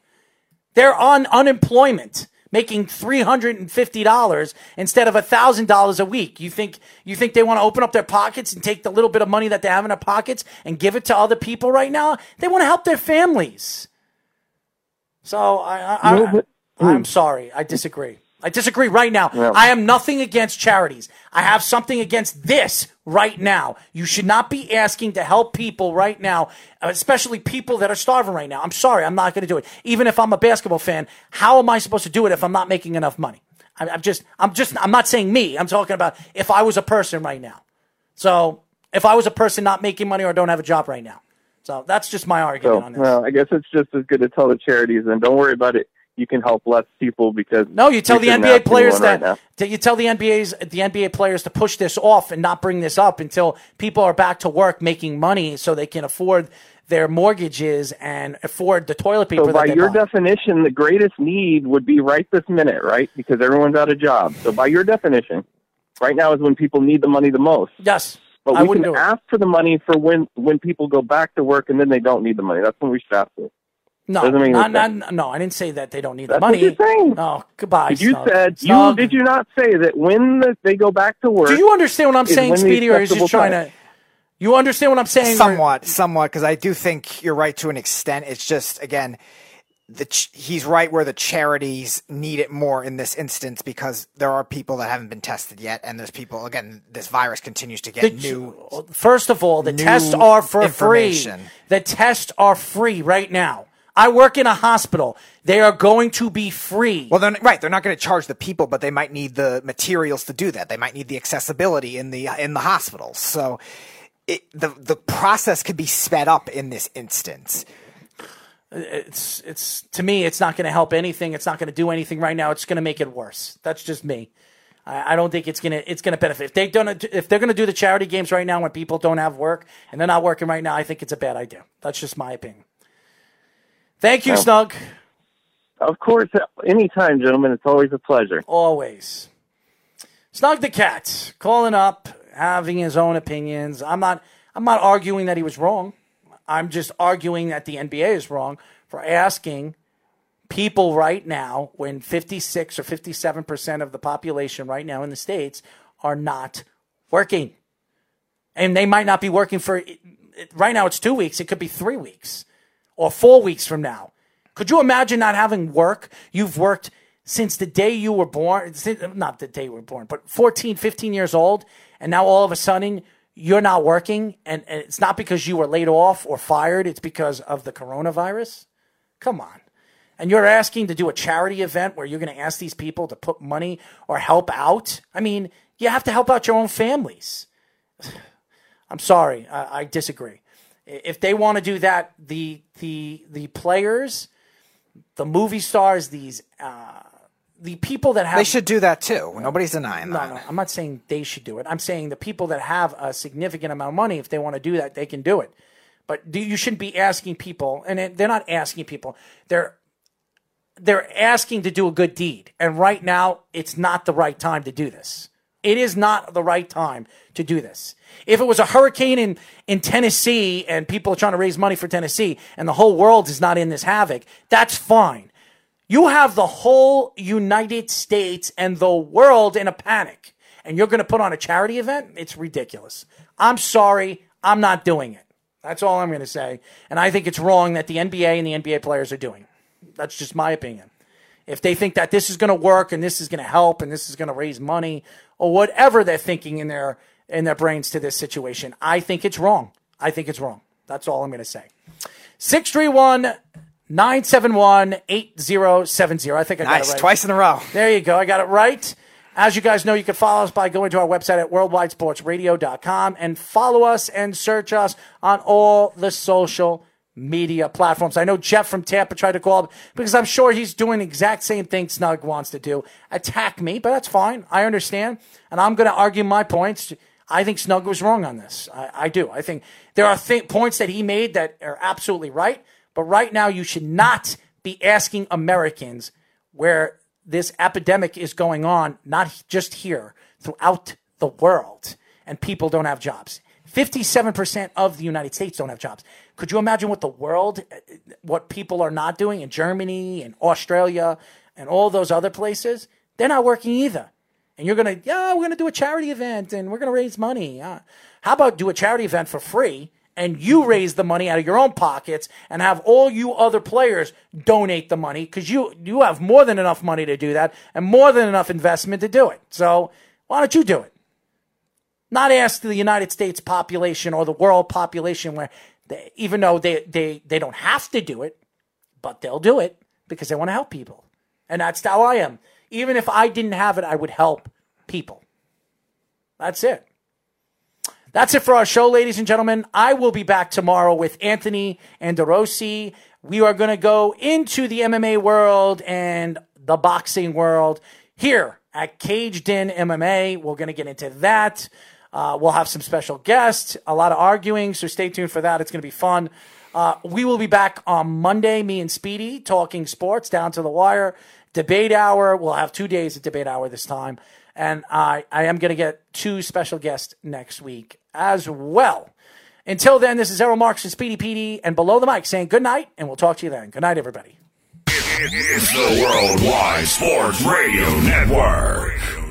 They're on unemployment, making three hundred and fifty dollars instead of thousand dollars a week. You think you think they want to open up their pockets and take the little bit of money that they have in their pockets and give it to other people right now? They want to help their families. So I, I, I I'm sorry. I disagree. I disagree right now. Yeah. I am nothing against charities. I have something against this right now. You should not be asking to help people right now, especially people that are starving right now. I'm sorry. I'm not going to do it. Even if I'm a basketball fan, how am I supposed to do it if I'm not making enough money? I- I'm just, I'm just, I'm not saying me. I'm talking about if I was a person right now. So if I was a person not making money or don't have a job right now. So that's just my argument So on this. well, I guess it's just as good to tell the charities, and don't worry about it. You can help less people because No, you tell the NBA players that, right you tell the NBA's the NBA players to push this off and not bring this up until people are back to work making money so they can afford their mortgages and afford the toilet paper So by your buy. definition, the greatest need would be right this minute, right? Because everyone's out of job. So by your definition, right now is when people need the money the most. yes, But I we wouldn't can ask for the money for when when people go back to work and then they don't need the money. That's when we should ask for it. No, Doesn't make not, any not, no, I didn't say that they don't need That's the money. what you're saying. No, goodbye. you Snug. said you did you not say that when the, they go back to work? Do you understand what I'm saying, when the Speedy, or is just trying time? to? You understand what I'm saying? or- somewhat, somewhat, because I do think you're right to an extent. It's just again, the ch- he's right where the charities need it more in this instance because there are people that haven't been tested yet, and there's people again. This virus continues to get The- new. First of all, the tests are for free. The tests are free right now. I work in a hospital. They are going to be free. Well, they're right. They're not going to charge the people, but they might need the materials to do that. They might need the accessibility in the in the hospitals. So, it, the the process could be sped up in this instance. It's it's to me, it's not going to help anything. It's not going to do anything right now. It's going to make it worse. That's just me. I, don't think it's gonna it's gonna benefit. If they don't if they're going to do the charity games right now when people don't have work and they're not working right now, I think it's a bad idea. That's just my opinion. Thank you, Well- Snug. Of course, anytime, gentlemen. It's always a pleasure. Always. Snug the cat calling up, having his own opinions. I'm not. I'm not arguing that he was wrong. I'm just arguing that the NBA is wrong for asking people right now when 56 or 57 percent of the population right now in the states are not working, and they might not be working for. Right now, it's two weeks. It could be three weeks or four weeks from now. Could you imagine not having work? You've worked since the day you were born, not the day you were born, but 14, 15 years old, and now all of a sudden you're not working, and, and it's not because you were laid off or fired, it's because of the coronavirus? Come on. And you're asking to do a charity event where you're going to ask these people to put money or help out? I mean, you have to help out your own families. I'm sorry, I, I disagree. If they want to do that, the the the players, the movie stars, these uh, the people that have They should do that too. Nobody's denying no, that. no, I'm not saying they should do it. I'm saying the people that have a significant amount of money, if they want to do that, they can do it. But do, you shouldn't be asking people, and it- they're not asking people. They're they're asking to do a good deed, and right now it's not the right time to do this. It is not the right time to do this. If it was a hurricane in, in Tennessee and people are trying to raise money for Tennessee and the whole world is not in this havoc, that's fine. You have the whole United States and the world in a panic, and you're going to put on a charity event? It's ridiculous. I'm sorry. I'm not doing it. That's all I'm going to say. And I think it's wrong that the NBA and the NBA players are doing. That's just my opinion. If they think that this is going to work and this is going to help and this is going to raise money or whatever they're thinking in their in their brains to this situation, I think it's wrong. I think it's wrong. That's all I'm going to say. 631 971 8070. I think I got Nice, it right. twice in a row. There you go. I got it right. As you guys know, you can follow us by going to our website at worldwidesportsradio.com and follow us and search us on all the social media platforms. I know Jeff from Tampa tried to call because I'm sure he's doing the exact same thing Snug wants to do. Attack me, but that's fine. I understand. And I'm going to argue my points. I think Snug was wrong on this. I, I do. I think there are th- points that he made that are absolutely right. But right now, you should not be asking Americans where this epidemic is going on, not just here, throughout the world, and people don't have jobs. 57% of the United States don't have jobs. Could you imagine what the world, what people are not doing in Germany and Australia and all those other places? They're not working either. And you're going to, yeah, we're going to do a charity event and we're going to raise money. Uh, how about do a charity event for free and you raise the money out of your own pockets and have all you other players donate the money because you, you have more than enough money to do that and more than enough investment to do it. So why don't you do it? Not ask the United States population or the world population where they, even though they, they, they don't have to do it, but they'll do it because they want to help people. And that's how I am. Even if I didn't have it, I would help people. That's it. That's it for our show, ladies and gentlemen. I will be back tomorrow with Anthony Andorosi. We are going to go into the MMA world and the boxing world here at Caged In MMA. We're going to get into that. Uh, we'll have some special guests, a lot of arguing, so stay tuned for that. It's going to be fun. Uh, we will be back on Monday, me and Speedy, talking sports down to the wire. Debate hour. We'll have two days of debate hour this time. And I, I am going to get two special guests next week as well. Until then, this is Errol Marks and Speedy PD and Below the Mic saying good night, and we'll talk to you then. Good night, everybody. It's the Worldwide Sports Radio Network.